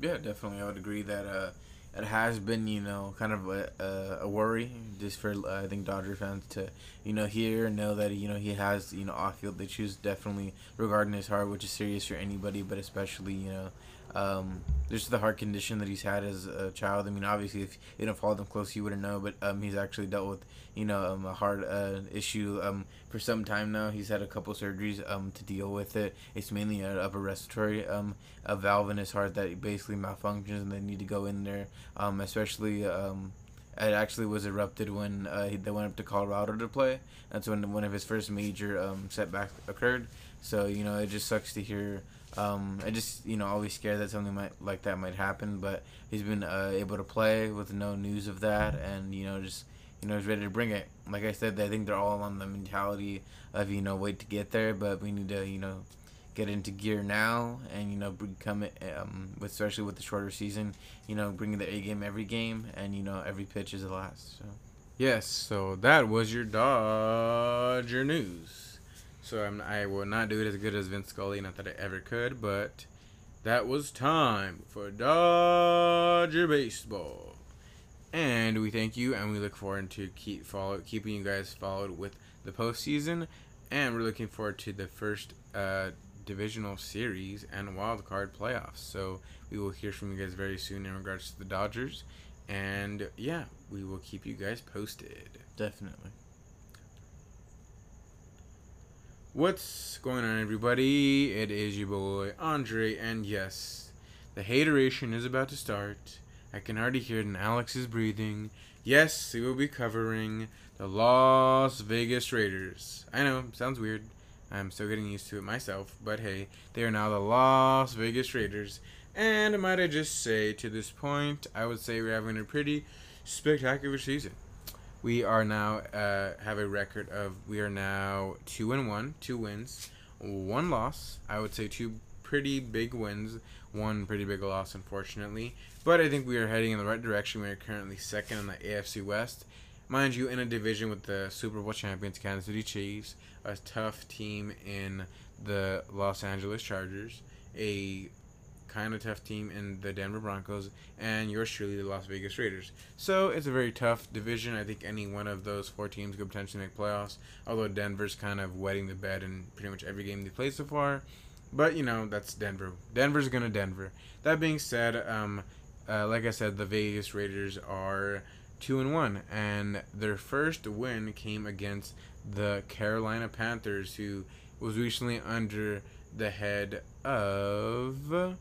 Yeah definitely. I would agree that uh it has been, you know, kind of a, a, worry just for uh, I think Dodger fans to, you know, hear and know that you know he has you know off field issues definitely regarding his heart, which is serious for anybody, but especially you know um, just the heart condition that he's had as a child. I mean, obviously, if you don't follow them close, you wouldn't know. But um, he's actually dealt with, you know, um, a heart uh, issue um, for some time now. He's had a couple surgeries um, to deal with it. It's mainly a upper respiratory um, a valve in his heart that basically malfunctions, and they need to go in there. Um, especially um, it actually was erupted when uh, they went up to Colorado to play. That's when one of his first major um, setbacks occurred. So you know, it just sucks to hear. Um, I just you know always scared that something might like that might happen, but he's been uh, able to play with no news of that, and you know just you know he's ready to bring it. Like I said, I think they're all on the mentality of you know wait to get there, but we need to you know get into gear now and you know become um, especially with the shorter season you know bringing the a game every game and you know every pitch is the last so yes so that was your dodger news so I'm, i will not do it as good as vince scully not that i ever could but that was time for dodger baseball and we thank you and we look forward to keep follow keeping you guys followed with the postseason and we're looking forward to the first uh, divisional series and wild card playoffs. So we will hear from you guys very soon in regards to the Dodgers. And yeah, we will keep you guys posted. Definitely. What's going on, everybody? It is your boy Andre, and yes, the hateration is about to start. I can already hear it in Alex's breathing. Yes, we will be covering the Las Vegas Raiders. I know, sounds weird. I'm still getting used to it myself, but hey, they are now the Las Vegas Raiders. And might I just say, to this point, I would say we're having a pretty spectacular season. We are now uh, have a record of we are now two and one, two wins, one loss. I would say two pretty big wins, one pretty big loss, unfortunately. But I think we are heading in the right direction. We are currently second in the AFC West, mind you, in a division with the Super Bowl champions Kansas City Chiefs, a tough team in the Los Angeles Chargers, a kind of tough team in the Denver Broncos, and yours truly, the Las Vegas Raiders. So it's a very tough division. I think any one of those four teams could potentially make playoffs, although Denver's kind of wetting the bed in pretty much every game they played so far. But, you know, that's Denver. Denver's going to Denver. That being said, um, uh, like I said, the Vegas Raiders are two and one, and their first win came against the Carolina Panthers, who was recently under the head of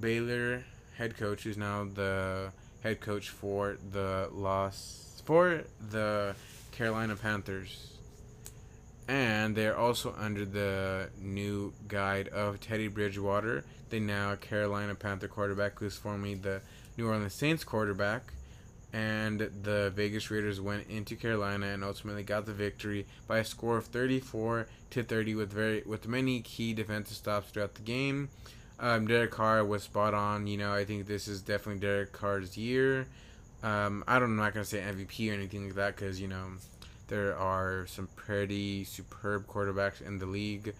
Baylor head coach, who's now the head coach for the Los for the Carolina Panthers. And they're also under the new guide of Teddy Bridgewater, the now Carolina Panther quarterback, who's formerly the New Orleans Saints quarterback and the Vegas Raiders went into Carolina and ultimately got the victory by a score of 34 to 30 with very with many key defensive stops throughout the game. Um, Derek Carr was spot on. You know, I think this is definitely Derek Carr's year. Um, I don't, I'm not gonna say MVP or anything like that because you know there are some pretty superb quarterbacks in the league.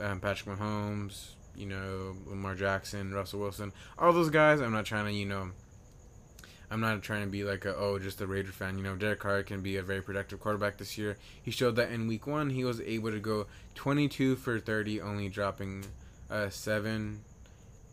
Um, Patrick Mahomes, you know, Lamar Jackson, Russell Wilson, all those guys. I'm not trying to you know I'm not trying to be like a oh just a Raider fan. You know, Derek Carr can be a very productive quarterback this year. He showed that in Week One he was able to go 22 for 30, only dropping uh, seven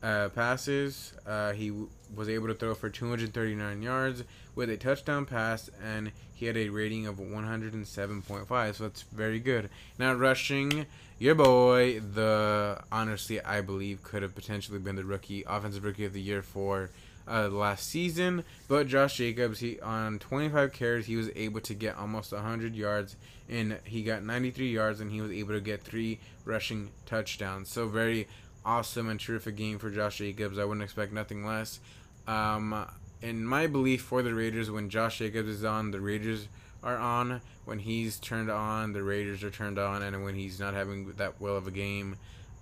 uh, passes. Uh, he w- was able to throw for 239 yards with a touchdown pass, and he had a rating of 107.5. So that's very good. Now rushing. Your boy, the honestly, I believe could have potentially been the rookie, offensive rookie of the year for uh, last season. But Josh Jacobs, he on 25 carries, he was able to get almost 100 yards, and he got 93 yards, and he was able to get three rushing touchdowns. So very awesome and terrific game for Josh Jacobs. I wouldn't expect nothing less. Um, in my belief for the Raiders, when Josh Jacobs is on, the Raiders are on. When he's turned on, the Raiders are turned on, and when he's not having that well of a game,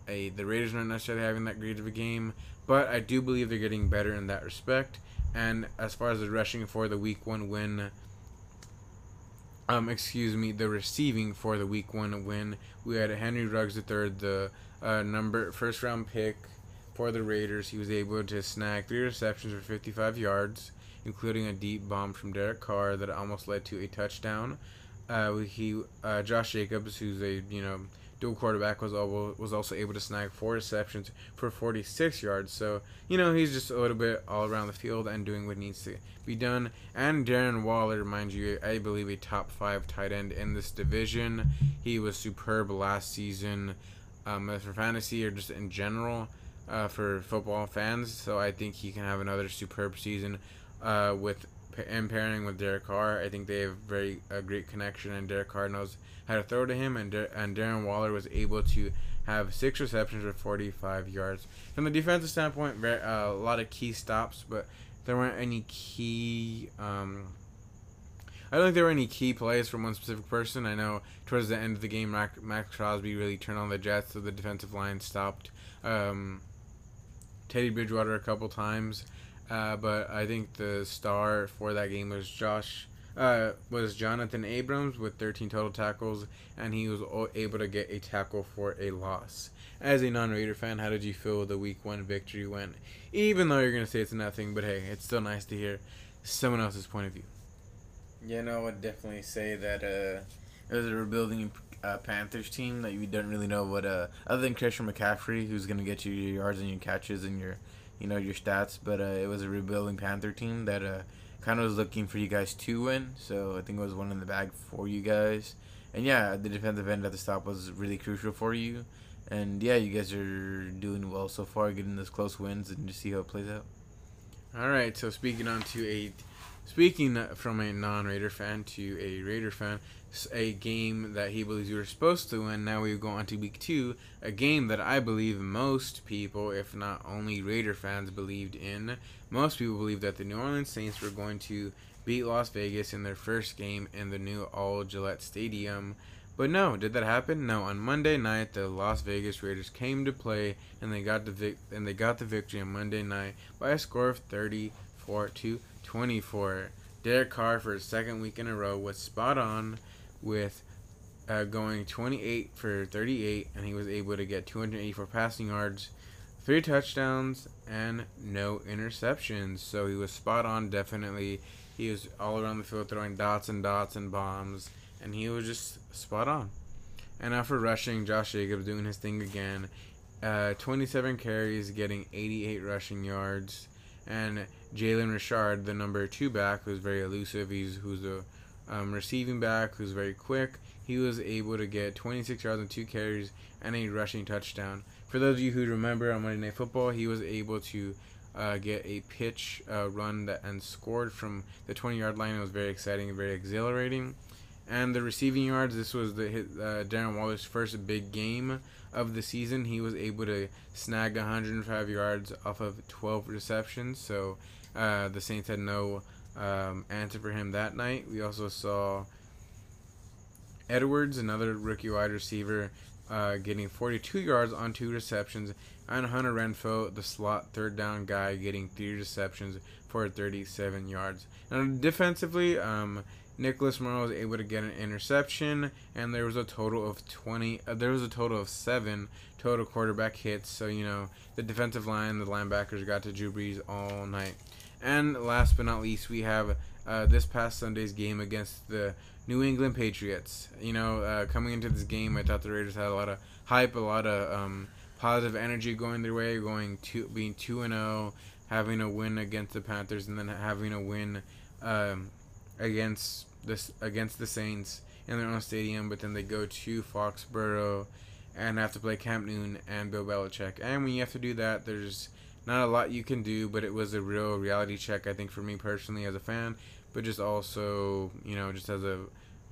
a, the Raiders are not necessarily having that great of a game. But I do believe they're getting better in that respect. And as far as the rushing for the week one win, um, excuse me, the receiving for the week one win, we had Henry Ruggs III, the uh, number first round pick for the Raiders. He was able to snag three receptions for 55 yards, including a deep bomb from Derek Carr that almost led to a touchdown. Uh, he uh, Josh Jacobs, who's a you know dual quarterback was able, was also able to snag four receptions for 46 yards. So you know he's just a little bit all around the field and doing what needs to be done. And Darren Waller, mind you, I believe a top five tight end in this division. He was superb last season, um, for fantasy or just in general uh, for football fans. So I think he can have another superb season uh, with and pairing with Derek Carr. I think they have very a great connection, and Derek Carr knows how to throw to him, and and Darren Waller was able to have six receptions for 45 yards. From the defensive standpoint, very, uh, a lot of key stops, but there weren't any key. Um, I don't think there were any key plays from one specific person. I know towards the end of the game, Maxx Crosby really turned on the Jets, so the defensive line stopped um, Teddy Bridgewater a couple times. Uh, but I think the star for that game was Josh uh, was Jonathan Abrams with 13 total tackles, and he was able to get a tackle for a loss. As a non-Raider fan, how did you feel the Week One victory went? Even though you're gonna say it's nothing, but hey, it's still nice to hear someone else's point of view. Yeah, no, I would definitely say that uh, it was a rebuilding uh, Panthers team that you don't really know what uh, other than Christian McCaffrey, who's gonna get you your yards and your catches and your, you know, your stats. But uh, it was a rebuilding Panther team that uh, kind of was looking for you guys to win. So I think it was one in the bag for you guys. And yeah, the defensive end at the stop was really crucial for you. And yeah, you guys are doing well so far, getting those close wins, and just see how it plays out. All right. So speaking on to a, speaking from a non-Raider fan to a Raider fan, a game that he believes we were supposed to win. Now we go on to week two, a game that I believe most people, if not only Raider fans, believed in. Most people believe that the New Orleans Saints were going to beat Las Vegas in their first game in the new Allegiant Stadium. But no, did that happen? No. On Monday night, the Las Vegas Raiders came to play, and they got the vic- and they got the victory on Monday night by a score of 34 to 24. Derek Carr, for his second week in a row, was spot on with uh, going 28 for 38, and he was able to get 284 passing yards, three touchdowns, and no interceptions. So he was spot on, definitely. He was all around the field throwing dots and dots and bombs, and he was just spot on. And after rushing, Josh Jacobs doing his thing again. Uh, 27 carries, getting 88 rushing yards. And Jalen Richard, the number two back, who's very elusive. He's who's a um, receiving back who's very quick. He was able to get 26 yards and two carries and a rushing touchdown. For those of you who remember on Monday Night Football, he was able to uh, get a pitch uh, run that and scored from the 20 yard line. It was very exciting and very exhilarating. And the receiving yards, this was the uh, Darren Waller's first big game of the season. He was able to snag 105 yards off of 12 receptions. So uh, the Saints had no um, answer for him that night. We also saw Edwards, another rookie wide receiver, uh, getting 42 yards on two receptions, and Hunter Renfrow, the slot third down guy, getting three receptions for 37 yards. And defensively, um, Nicholas Morrow was able to get an interception, and there was a total of 20. Uh, there was a total of seven total quarterback hits. So you know the defensive line, the linebackers got to Drew Brees all night. And last but not least, we have uh, this past Sunday's game against the New England Patriots. You know, uh, coming into this game, I thought the Raiders had a lot of hype, a lot of um, positive energy going their way, going to being two and zero, oh, having a win against the Panthers, and then having a win um, against this against the Saints in their own stadium. But then they go to Foxborough and have to play Cam Newton and Bill Belichick. And when you have to do that, there's not a lot you can do, but it was a real reality check, I think, for me personally as a fan, but just also, you know, just as a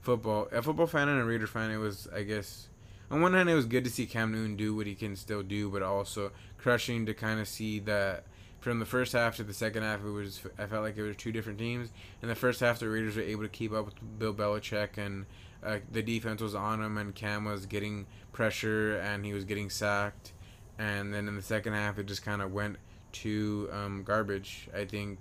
football a football fan and a Raider fan, it was, I guess, on one hand, it was good to see Cam Newton do what he can still do, but also crushing to kind of see that from the first half to the second half, it was I felt like it was two different teams. In the first half, the Raiders were able to keep up with Bill Belichick, and uh, the defense was on him, and Cam was getting pressure, and he was getting sacked and then in the second half it just kind of went to um, garbage. I think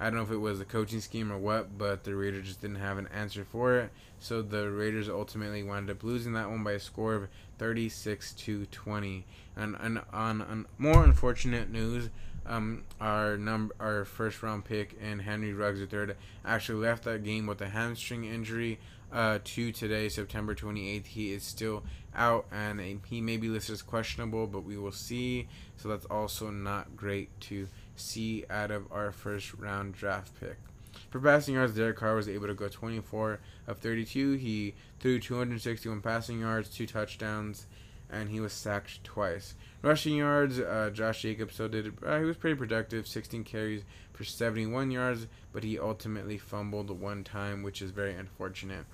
I don't know if it was the coaching scheme or what, but the Raiders just didn't have an answer for it. So the Raiders ultimately wound up losing that one by a score of 36 to 20. And, and on, on more unfortunate news, um, our number, our first round pick in Henry Ruggs III actually left that game with a hamstring injury. Uh, to today, September 28th, he is still out and he may be listed as questionable, but we will see. So that's also not great to see out of our first round draft pick. For passing yards, Derek Carr was able to go 24 of 32. He threw 261 passing yards, two touchdowns, and he was sacked twice. Rushing yards, uh, Josh Jacobs still did. Uh, he was pretty productive, 16 carries for 71 yards, but he ultimately fumbled one time, which is very unfortunate.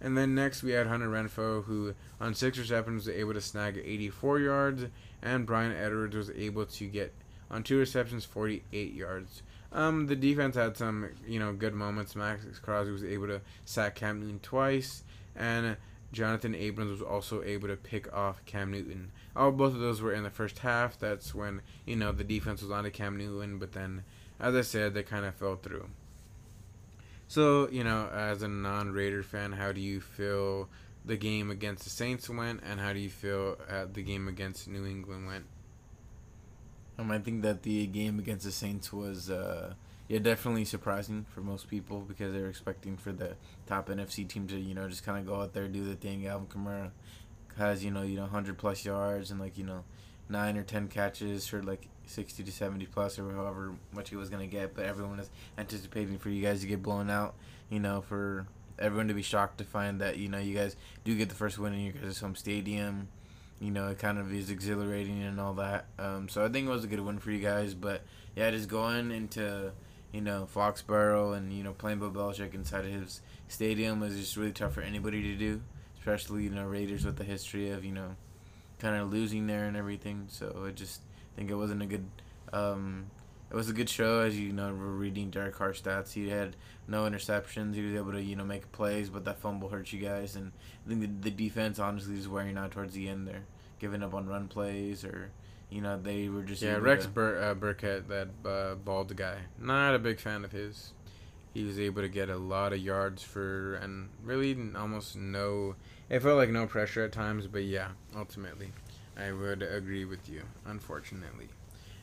And then next we had Hunter Renfrow, who on six receptions was able to snag 84 yards, and Bryan Edwards was able to get on two receptions 48 yards. Um, the defense had some, you know, good moments. Maxx Crosby was able to sack Cam Newton twice, and Jonathan Abrams was also able to pick off Cam Newton. All both of those were in the first half. That's when you know the defense was on to Cam Newton, but then, as I said, they kind of fell through. So you know, as a non-Raider fan, how do you feel the game against the Saints went, and how do you feel at the game against New England went? Um, I think that the game against the Saints was, uh, yeah, definitely surprising for most people because they were expecting for the top NFC team to, you know, just kind of go out there do the thing. Alvin Kamara has, you know, you know, hundred plus yards and like you know, nine or ten catches for like sixty to seventy plus or however much he was gonna get. But everyone is anticipating for you guys to get blown out. You know, for everyone to be shocked to find that you know you guys do get the first win in your guys' home stadium you know, it kind of is exhilarating and all that. Um, so I think it was a good win for you guys. But yeah, just going into you know Foxborough and you know playing Bill Belichick inside of his stadium was just really tough for anybody to do, especially you know Raiders with the history of you know kind of losing there and everything. So it just think it wasn't a good. Um, it was a good show, as you know. We're reading Derek Carr's stats. He had no interceptions. He was able to, you know, make plays, but that fumble hurt you guys. And I think the, the defense honestly is wearing out towards the end there, giving up on run plays or, you know, they were just yeah. Rex to, Bur- uh, Burkhead, that uh, bald guy, not a big fan of his. He was able to get a lot of yards for and really almost no. It felt like no pressure at times, but yeah, ultimately, I would agree with you. Unfortunately.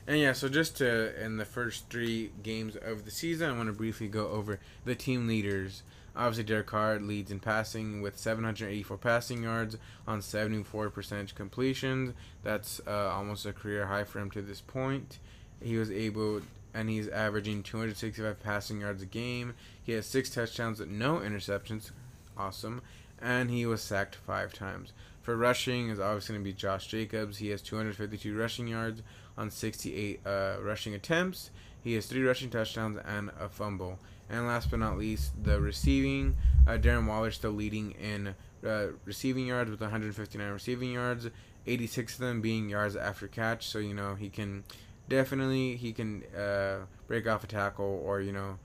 And yeah, so just to in the first three games of the season, I want to briefly go over the team leaders. Obviously, Derek Carr leads in passing with 784 passing yards on 74% completions. That's uh, almost a career high for him to this point. He was able, and he's averaging 265 passing yards a game. He has six touchdowns, no interceptions. Awesome. And he was sacked five times. For rushing is obviously going to be Josh Jacobs. He has 252 rushing yards on 68 uh, rushing attempts. He has three rushing touchdowns and a fumble. And last but not least, the receiving. Uh, Darren Waller still leading in uh, receiving yards with 159 receiving yards, 86 of them being yards after catch. So you know he can definitely he can uh, break off a tackle or you know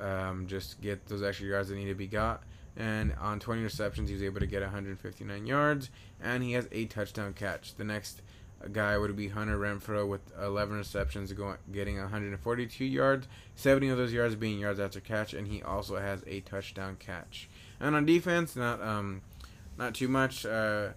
um, just get those extra yards that need to be got. And on 20 receptions, he was able to get 159 yards, and he has a touchdown catch. The next guy would be Hunter Renfrow with 11 receptions, going getting 142 yards, 70 of those yards being yards after catch, and he also has a touchdown catch. And on defense, not um, not too much. Uh,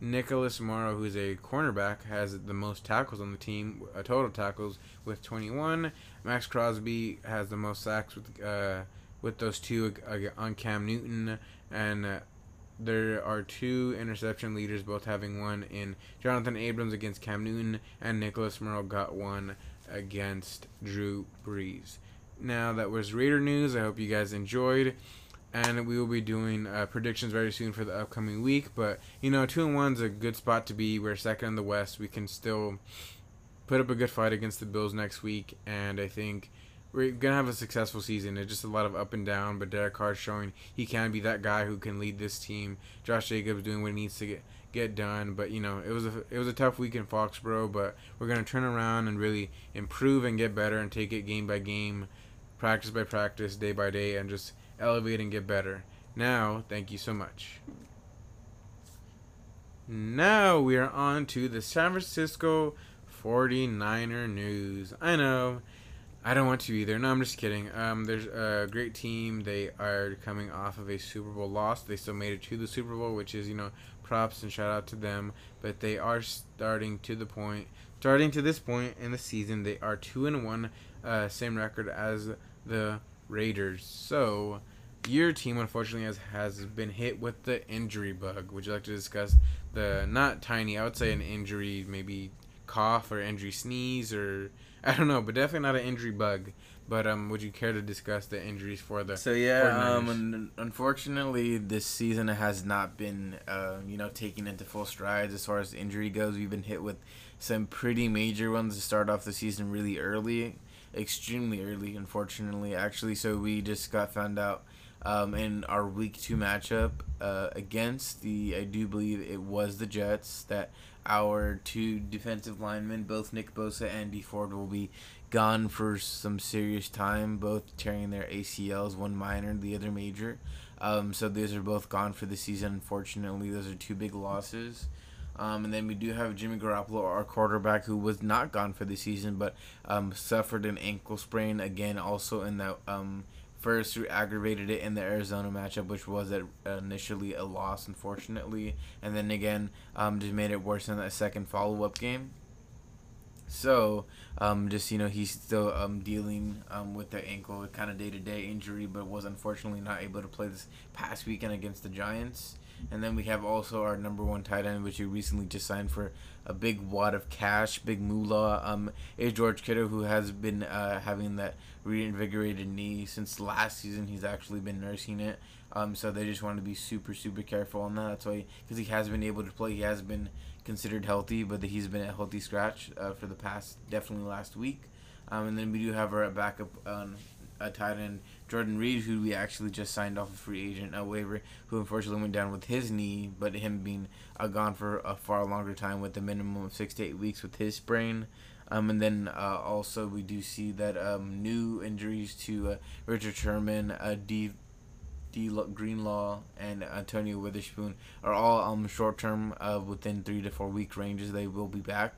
Nicholas Morrow, who's a cornerback, has the most tackles on the team, uh, total tackles with 21. Maxx Crosby has the most sacks with uh, with those two on Cam Newton, and uh, there are two interception leaders, both having one in Jonathan Abrams against Cam Newton, and Nicholas Morrow got one against Drew Brees. Now, that was Raider news. I hope you guys enjoyed. And we will be doing uh, predictions very soon for the upcoming week. But, you know, 2 and 1 is a good spot to be. We're second in the West. We can still put up a good fight against the Bills next week. And I think we're gonna have a successful season. It's just a lot of up and down, but Derek Carr showing he can be that guy who can lead this team. Josh Jacobs doing what he needs to get get done. But you know, it was a it was a tough week in Foxborough, but we're gonna turn around and really improve and get better and take it game by game, practice by practice, day by day, and just elevate and get better. Now, thank you so much. Now we are on to the San Francisco 49er news. I know I don't want to either. No, I'm just kidding. Um, there's a great team. They are coming off of a Super Bowl loss. They still made it to the Super Bowl, which is you know props and shout out to them. But they are starting to the point, starting to this point in the season, they are two and one, uh, same record as the Raiders. So your team unfortunately has has been hit with the injury bug. Would you like to discuss the not tiny? I would say an injury maybe cough or injury sneeze or I don't know, but definitely not an injury bug. But um, would you care to discuss the injuries for the? So yeah, um, un- unfortunately, this season has not been, uh, you know, taken into full strides as far as injury goes. We've been hit with some pretty major ones to start off the season really early, extremely early, unfortunately. Actually, so we just got found out um, in our week two matchup uh, against the, I do believe it was the Jets that our two defensive linemen, both Nick Bosa and Dee Ford, will be gone for some serious time, both tearing their ACLs, one minor, the other major. Um, so these are both gone for the season. Unfortunately, those are two big losses. Um, and then we do have Jimmy Garoppolo, our quarterback, who was not gone for the season, but um, suffered an ankle sprain again, also in that first aggravated it in the Arizona matchup, which was initially a loss, unfortunately, and then again um, just made it worse in that second follow up game. So, um, just you know, he's still um, dealing um, with the ankle, kind of day to day injury, but was unfortunately not able to play this past weekend against the Giants. And then we have also our number one tight end, which we recently just signed for a big wad of cash, big moolah. Um, is George Kittle, who has been uh, having that reinvigorated knee since last season. He's actually been nursing it. Um, so they just want to be super, super careful on that. That's why, because he has been able to play, he has been considered healthy, but he's been a healthy scratch uh, for the past definitely last week. Um, and then we do have our backup um, a tight end Jordan Reed, who we actually just signed off a free agent a waiver, who unfortunately went down with his knee, but him being uh, gone for a far longer time with a minimum of six to eight weeks with his sprain. Um, and then uh, also we do see that um, new injuries to uh, Richard Sherman, uh, D. D. Greenlaw, and Antonio Witherspoon are all um, short term uh, within three to four week ranges. They will be back.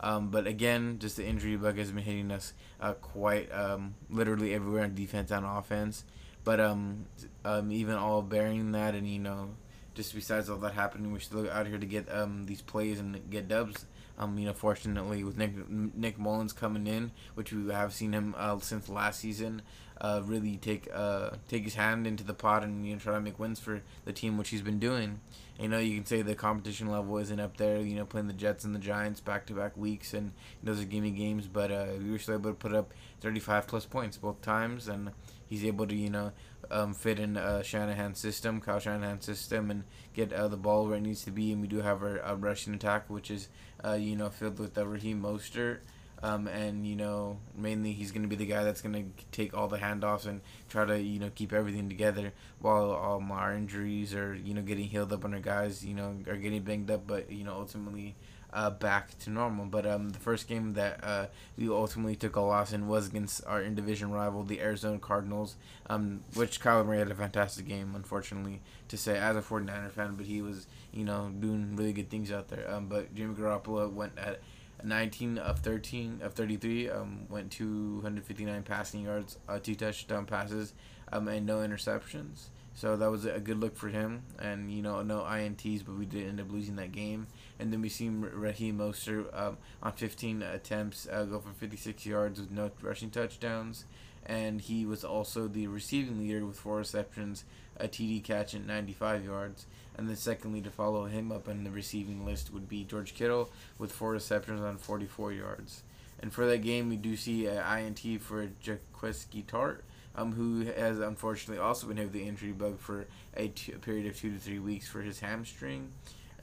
Um, but again, just the injury bug has been hitting us uh, quite um, literally everywhere on defense and offense. But um, um, even all bearing that, and you know, just besides all that happening, we're still out here to get these plays and get dubs. Um, you know, fortunately with Nick Nick Mullens coming in, which we have seen him uh, since last season, uh, really take uh, take his hand into the pot and you know try to make wins for the team, which he's been doing. And, you know, you can say the competition level isn't up there. You know, playing the Jets and the Giants back to back weeks, and those are gimme games. But uh, we were still able to put up 35 plus points both times, and he's able to you know um, fit in uh, Shanahan's system, Kyle Shanahan's system, and get uh, the ball where it needs to be. And we do have our, rushing attack, which is uh, you know filled with uh, Raheem Mostert um, and you know, mainly he's going to be the guy that's going to take all the handoffs and try to you know keep everything together while all our injuries are you know getting healed up and our guys you know are getting banged up, but you know ultimately uh, back to normal. But um, the first game that uh, we ultimately took a loss in was against our in division rival, the Arizona Cardinals, um, which Kyler Murray had a fantastic game, unfortunately, to say as a 49er fan, but he was, you know, doing really good things out there. Um, but Jimmy Garoppolo went at 19 of 13 of 33 um, went 259 passing yards, uh, two touchdown passes, um, and no interceptions. So that was a good look for him, and you know no ints, but we did end up losing that game. And then we seen Raheem Mostert um, on 15 attempts uh, go for 56 yards with no rushing touchdowns, and he was also the receiving leader with four receptions, a TD catch, at 95 yards. And then secondly, to follow him up on the receiving list would be George Kittle with four receptions on 44 yards. And for that game, we do see an INT for Jaquiski Tartt, um, who has unfortunately also been hit with the injury bug for a, t- a period of two to three weeks for his hamstring.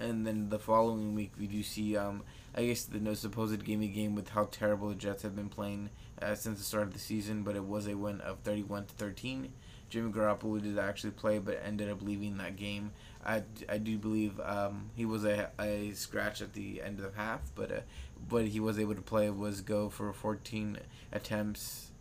And then the following week, we do see, um, I guess, the no supposed gamey game with how terrible the Jets have been playing uh, since the start of the season, but it was a win of 31 to 13. Jimmy Garoppolo did actually play, but ended up leaving that game I, I do believe um, he was a, a scratch at the end of the half, but uh, but he was able to play was go for 14 attempts.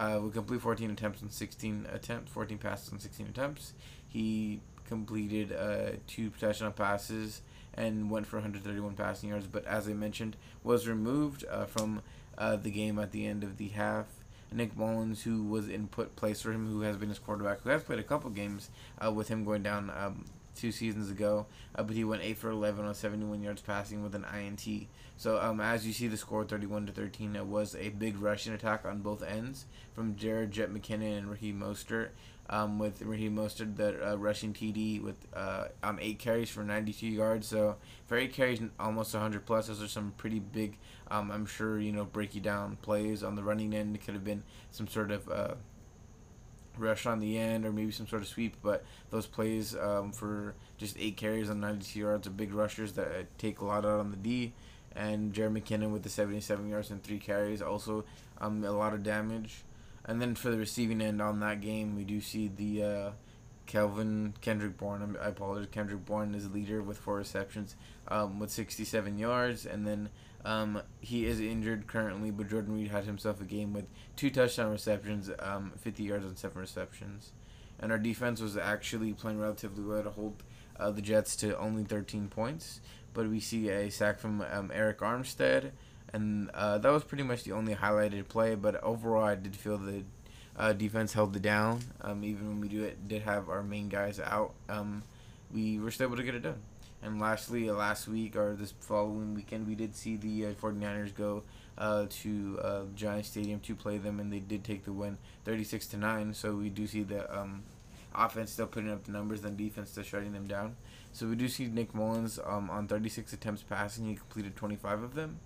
Uh, complete 14 attempts on 16 attempts, 14 passes on 16 attempts. He completed uh, two touchdown passes and went for 131 passing yards. But as I mentioned, was removed uh, from uh, the game at the end of the half. Nick Mullens, who was in put place for him, who has been his quarterback, who has played a couple games uh, with him going down um, two seasons ago, uh, but he went eight for eleven on seventy one yards passing with an INT. So um, as you see the score thirty one to thirteen, it was a big rushing attack on both ends from Jared Jet McKinnon and Ricky Mostert. Um, with Raheem Mostert, the uh, rushing TD with uh, on eight carries for 92 yards. So eight carries, almost 100 plus. Those are some pretty big. Um, I'm sure you know break you down plays on the running end. Could have been some sort of uh, rush on the end or maybe some sort of sweep. But those plays um, for just eight carries on 92 yards are big rushers that take a lot out on the D. And Jerick McKinnon with the 77 yards and three carries, also um, a lot of damage. And then for the receiving end on that game, we do see the uh, Kendrick Bourne. I apologize. Kendrick Bourne is leader with four receptions um, with 67 yards. And then um, he is injured currently, but Jordan Reed had himself a game with two touchdown receptions, um, 50 yards on seven receptions. And our defense was actually playing relatively well to hold uh, the Jets to only 13 points. But we see a sack from um, Arik Armstead and uh, that was pretty much the only highlighted play. But overall, I did feel the uh, defense held it down. Um, even when we do it, did have our main guys out, um, we were still able to get it done. And lastly, uh, last week or this following weekend, we did see the uh, 49ers go uh, to uh, Giant Stadium to play them, and they did take the win, 36 to nine. So we do see the um, offense still putting up the numbers, and defense still shutting them down. So we do see Nick Mullens um, on 36 attempts passing, he completed 25 of them.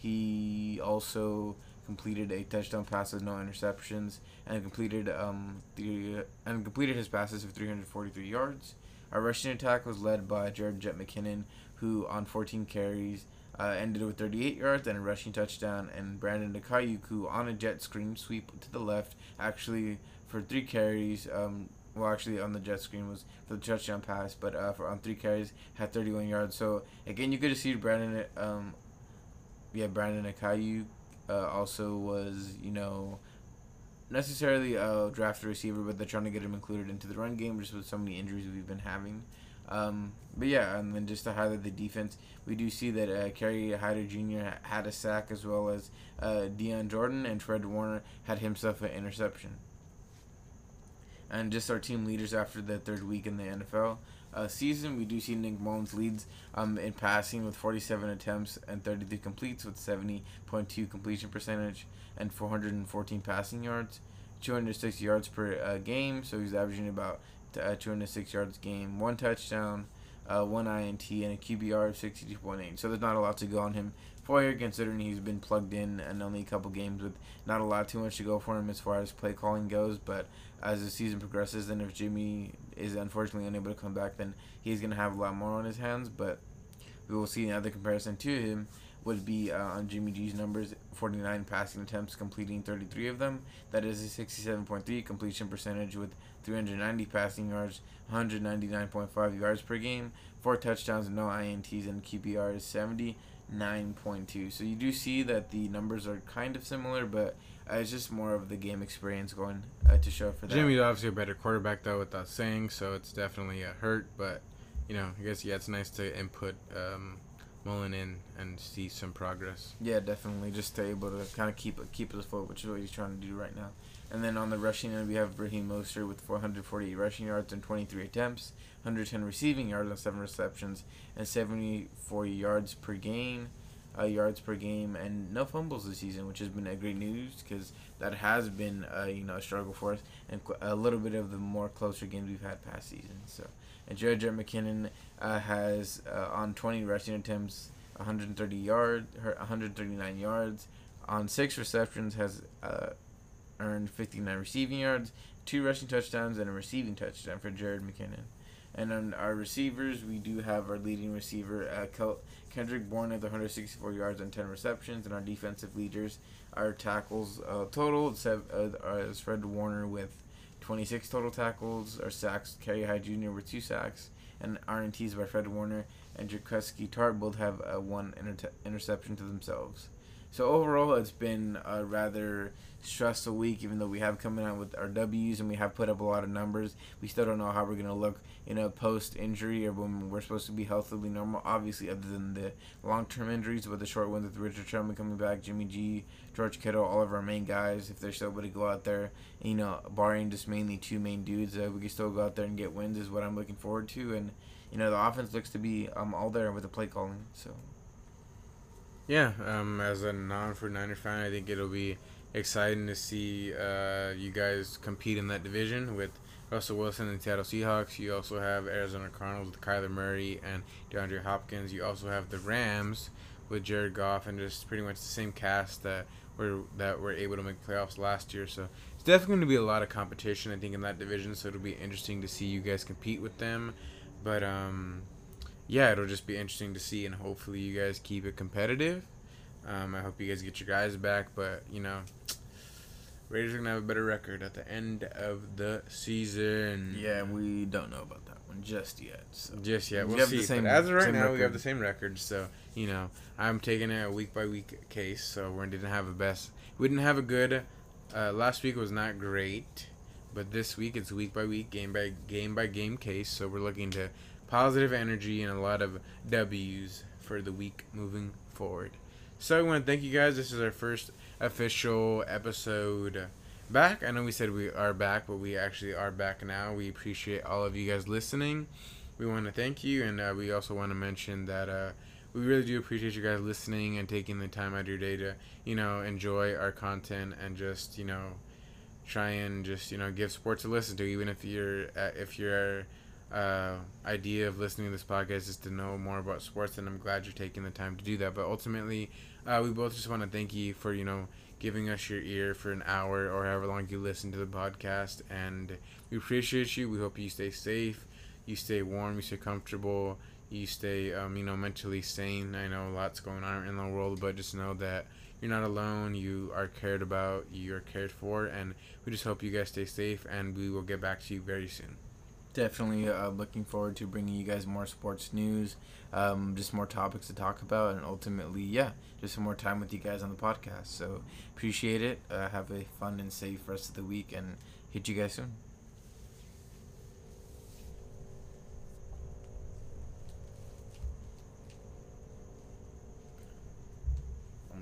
He also completed a touchdown pass with no interceptions and completed um the and completed his passes of 343 yards. Our rushing attack was led by Jared Jet McKinnon, who on 14 carries uh, ended with 38 yards and a rushing touchdown, and Brandon Aiyuk, who on a jet screen sweep to the left, actually for three carries. Um, well, actually on the jet screen was for the touchdown pass, but uh, for on three carries had 31 yards. So again, you could see Brandon um, yeah, Brandon Aiyuk uh, also was, you know, necessarily a draft receiver, but they're trying to get him included into the run game just with so many injuries we've been having. Um, but yeah, and then just to highlight the defense, we do see that uh, Kerry Hyder Jr. had a sack as well as uh, Dion Jordan and Fred Warner had himself an interception. And just our team leaders after the third week in the NFL uh, season. We do see Nick Mullens leads um, in passing with 47 attempts and 33 completes with 70.2 completion percentage and 414 passing yards, 206 yards per uh, game. So he's averaging about uh, 206 yards game, one touchdown, uh, one INT, and a QBR of 62.8. So there's not a lot to go on him for here, considering he's been plugged in and only a couple games with not a lot too much to go for him as far as play calling goes. But as the season progresses, and if Jimmy is unfortunately unable to come back, then he's going to have a lot more on his hands. But we will see another comparison to him would be uh, on Jimmy G's numbers 49 passing attempts, completing 33 of them. That is a 67.3 completion percentage with 390 passing yards, 199.5 yards per game, four touchdowns, no INTs, and QBR is 79.2. So you do see that the numbers are kind of similar, but uh, it's just more of the game experience going uh, to show for that. Jimmy's obviously a better quarterback, though, without saying, so it's definitely a hurt. But you know, I guess yeah, it's nice to input um, Mullen in and see some progress. Yeah, definitely, just to able to kind of keep keep his foot, which is what he's trying to do right now. And then on the rushing end, we have Raheem Mostert with 448 rushing yards and 23 attempts, 110 receiving yards on seven receptions, and 74 yards per game uh, yards per game and no fumbles this season, which has been a great news because that has been uh, you know a struggle for us and a little bit of the more closer games we've had past season. So and Jared McKinnon uh, has uh, on 20 rushing attempts, 130 yards, 139 yards on six receptions has uh, earned 59 receiving yards, two rushing touchdowns, and a receiving touchdown for Jared McKinnon. And on our receivers, we do have our leading receiver, uh, Kel- Kendrick Bourne with 164 yards and 10 receptions. And our defensive leaders, our tackles uh, total, uh, is Fred Warner with 26 total tackles. Our sacks, Kerry Hyder Jr. with two sacks. And RNTs by Fred Warner and Jaquiski Tartt both have uh, one inter- interception to themselves. So overall, it's been a rather stressful week. Even though we have coming out with our W's and we have put up a lot of numbers, we still don't know how we're gonna look in a post injury or when we're supposed to be healthily normal. Obviously, other than the long term injuries but the short ones with Richard Sherman coming back, Jimmy G, George Kittle, all of our main guys, if they're still able to go out there, you know, barring just mainly two main dudes, uh, we can still go out there and get wins. Is what I'm looking forward to, and you know, the offense looks to be um all there with the play calling. So. Yeah, um, as a non 49er fan, I think it'll be exciting to see uh, you guys compete in that division with Russell Wilson and the Seattle Seahawks. You also have Arizona Cardinals with Kyler Murray and DeAndre Hopkins. You also have the Rams with Jared Goff and just pretty much the same cast that were that were able to make playoffs last year. So it's definitely going to be a lot of competition, I think, in that division. So it'll be interesting to see you guys compete with them. But um, yeah, it'll just be interesting to see, and hopefully you guys keep it competitive. Um, I hope you guys get your guys back, but you know, Raiders are gonna have a better record at the end of the season. Yeah, we don't know about that one just yet. So. Just yet, We we'll have see. the same- but as of right now, we have record. the same record. So you know, I'm taking it a week by week case. So we didn't have a best. We didn't have a good. Uh, last week was not great, but this week it's week by week, game by game by game case. So we're looking to positive energy and a lot of W's for the week moving forward. So I want to thank you guys. This is our first official episode back. I know we said we are back, but we actually are back now. We appreciate all of you guys listening. We want to thank you, and uh, we also want to mention that uh, we really do appreciate you guys listening and taking the time out of your day to, you know, enjoy our content and just, you know, try and just, you know, give sports a listen to, even if you're uh, if your uh, idea of listening to this podcast is to know more about sports, and I'm glad you're taking the time to do that. But ultimately, uh, we both just want to thank you for, you know, giving us your ear for an hour or however long you listen to the podcast. And we appreciate you. We hope you stay safe, you stay warm, you stay comfortable, you stay, um, you know, mentally sane. I know lot's going on in the world, but just know that you're not alone. You are cared about, you are cared for, and we just hope you guys stay safe. And we will get back to you very soon. Definitely uh, looking forward to bringing you guys more sports news, um, just more topics to talk about, and ultimately, yeah, just some more time with you guys on the podcast. So appreciate it. Uh, have a fun and safe rest of the week, and hit you guys soon.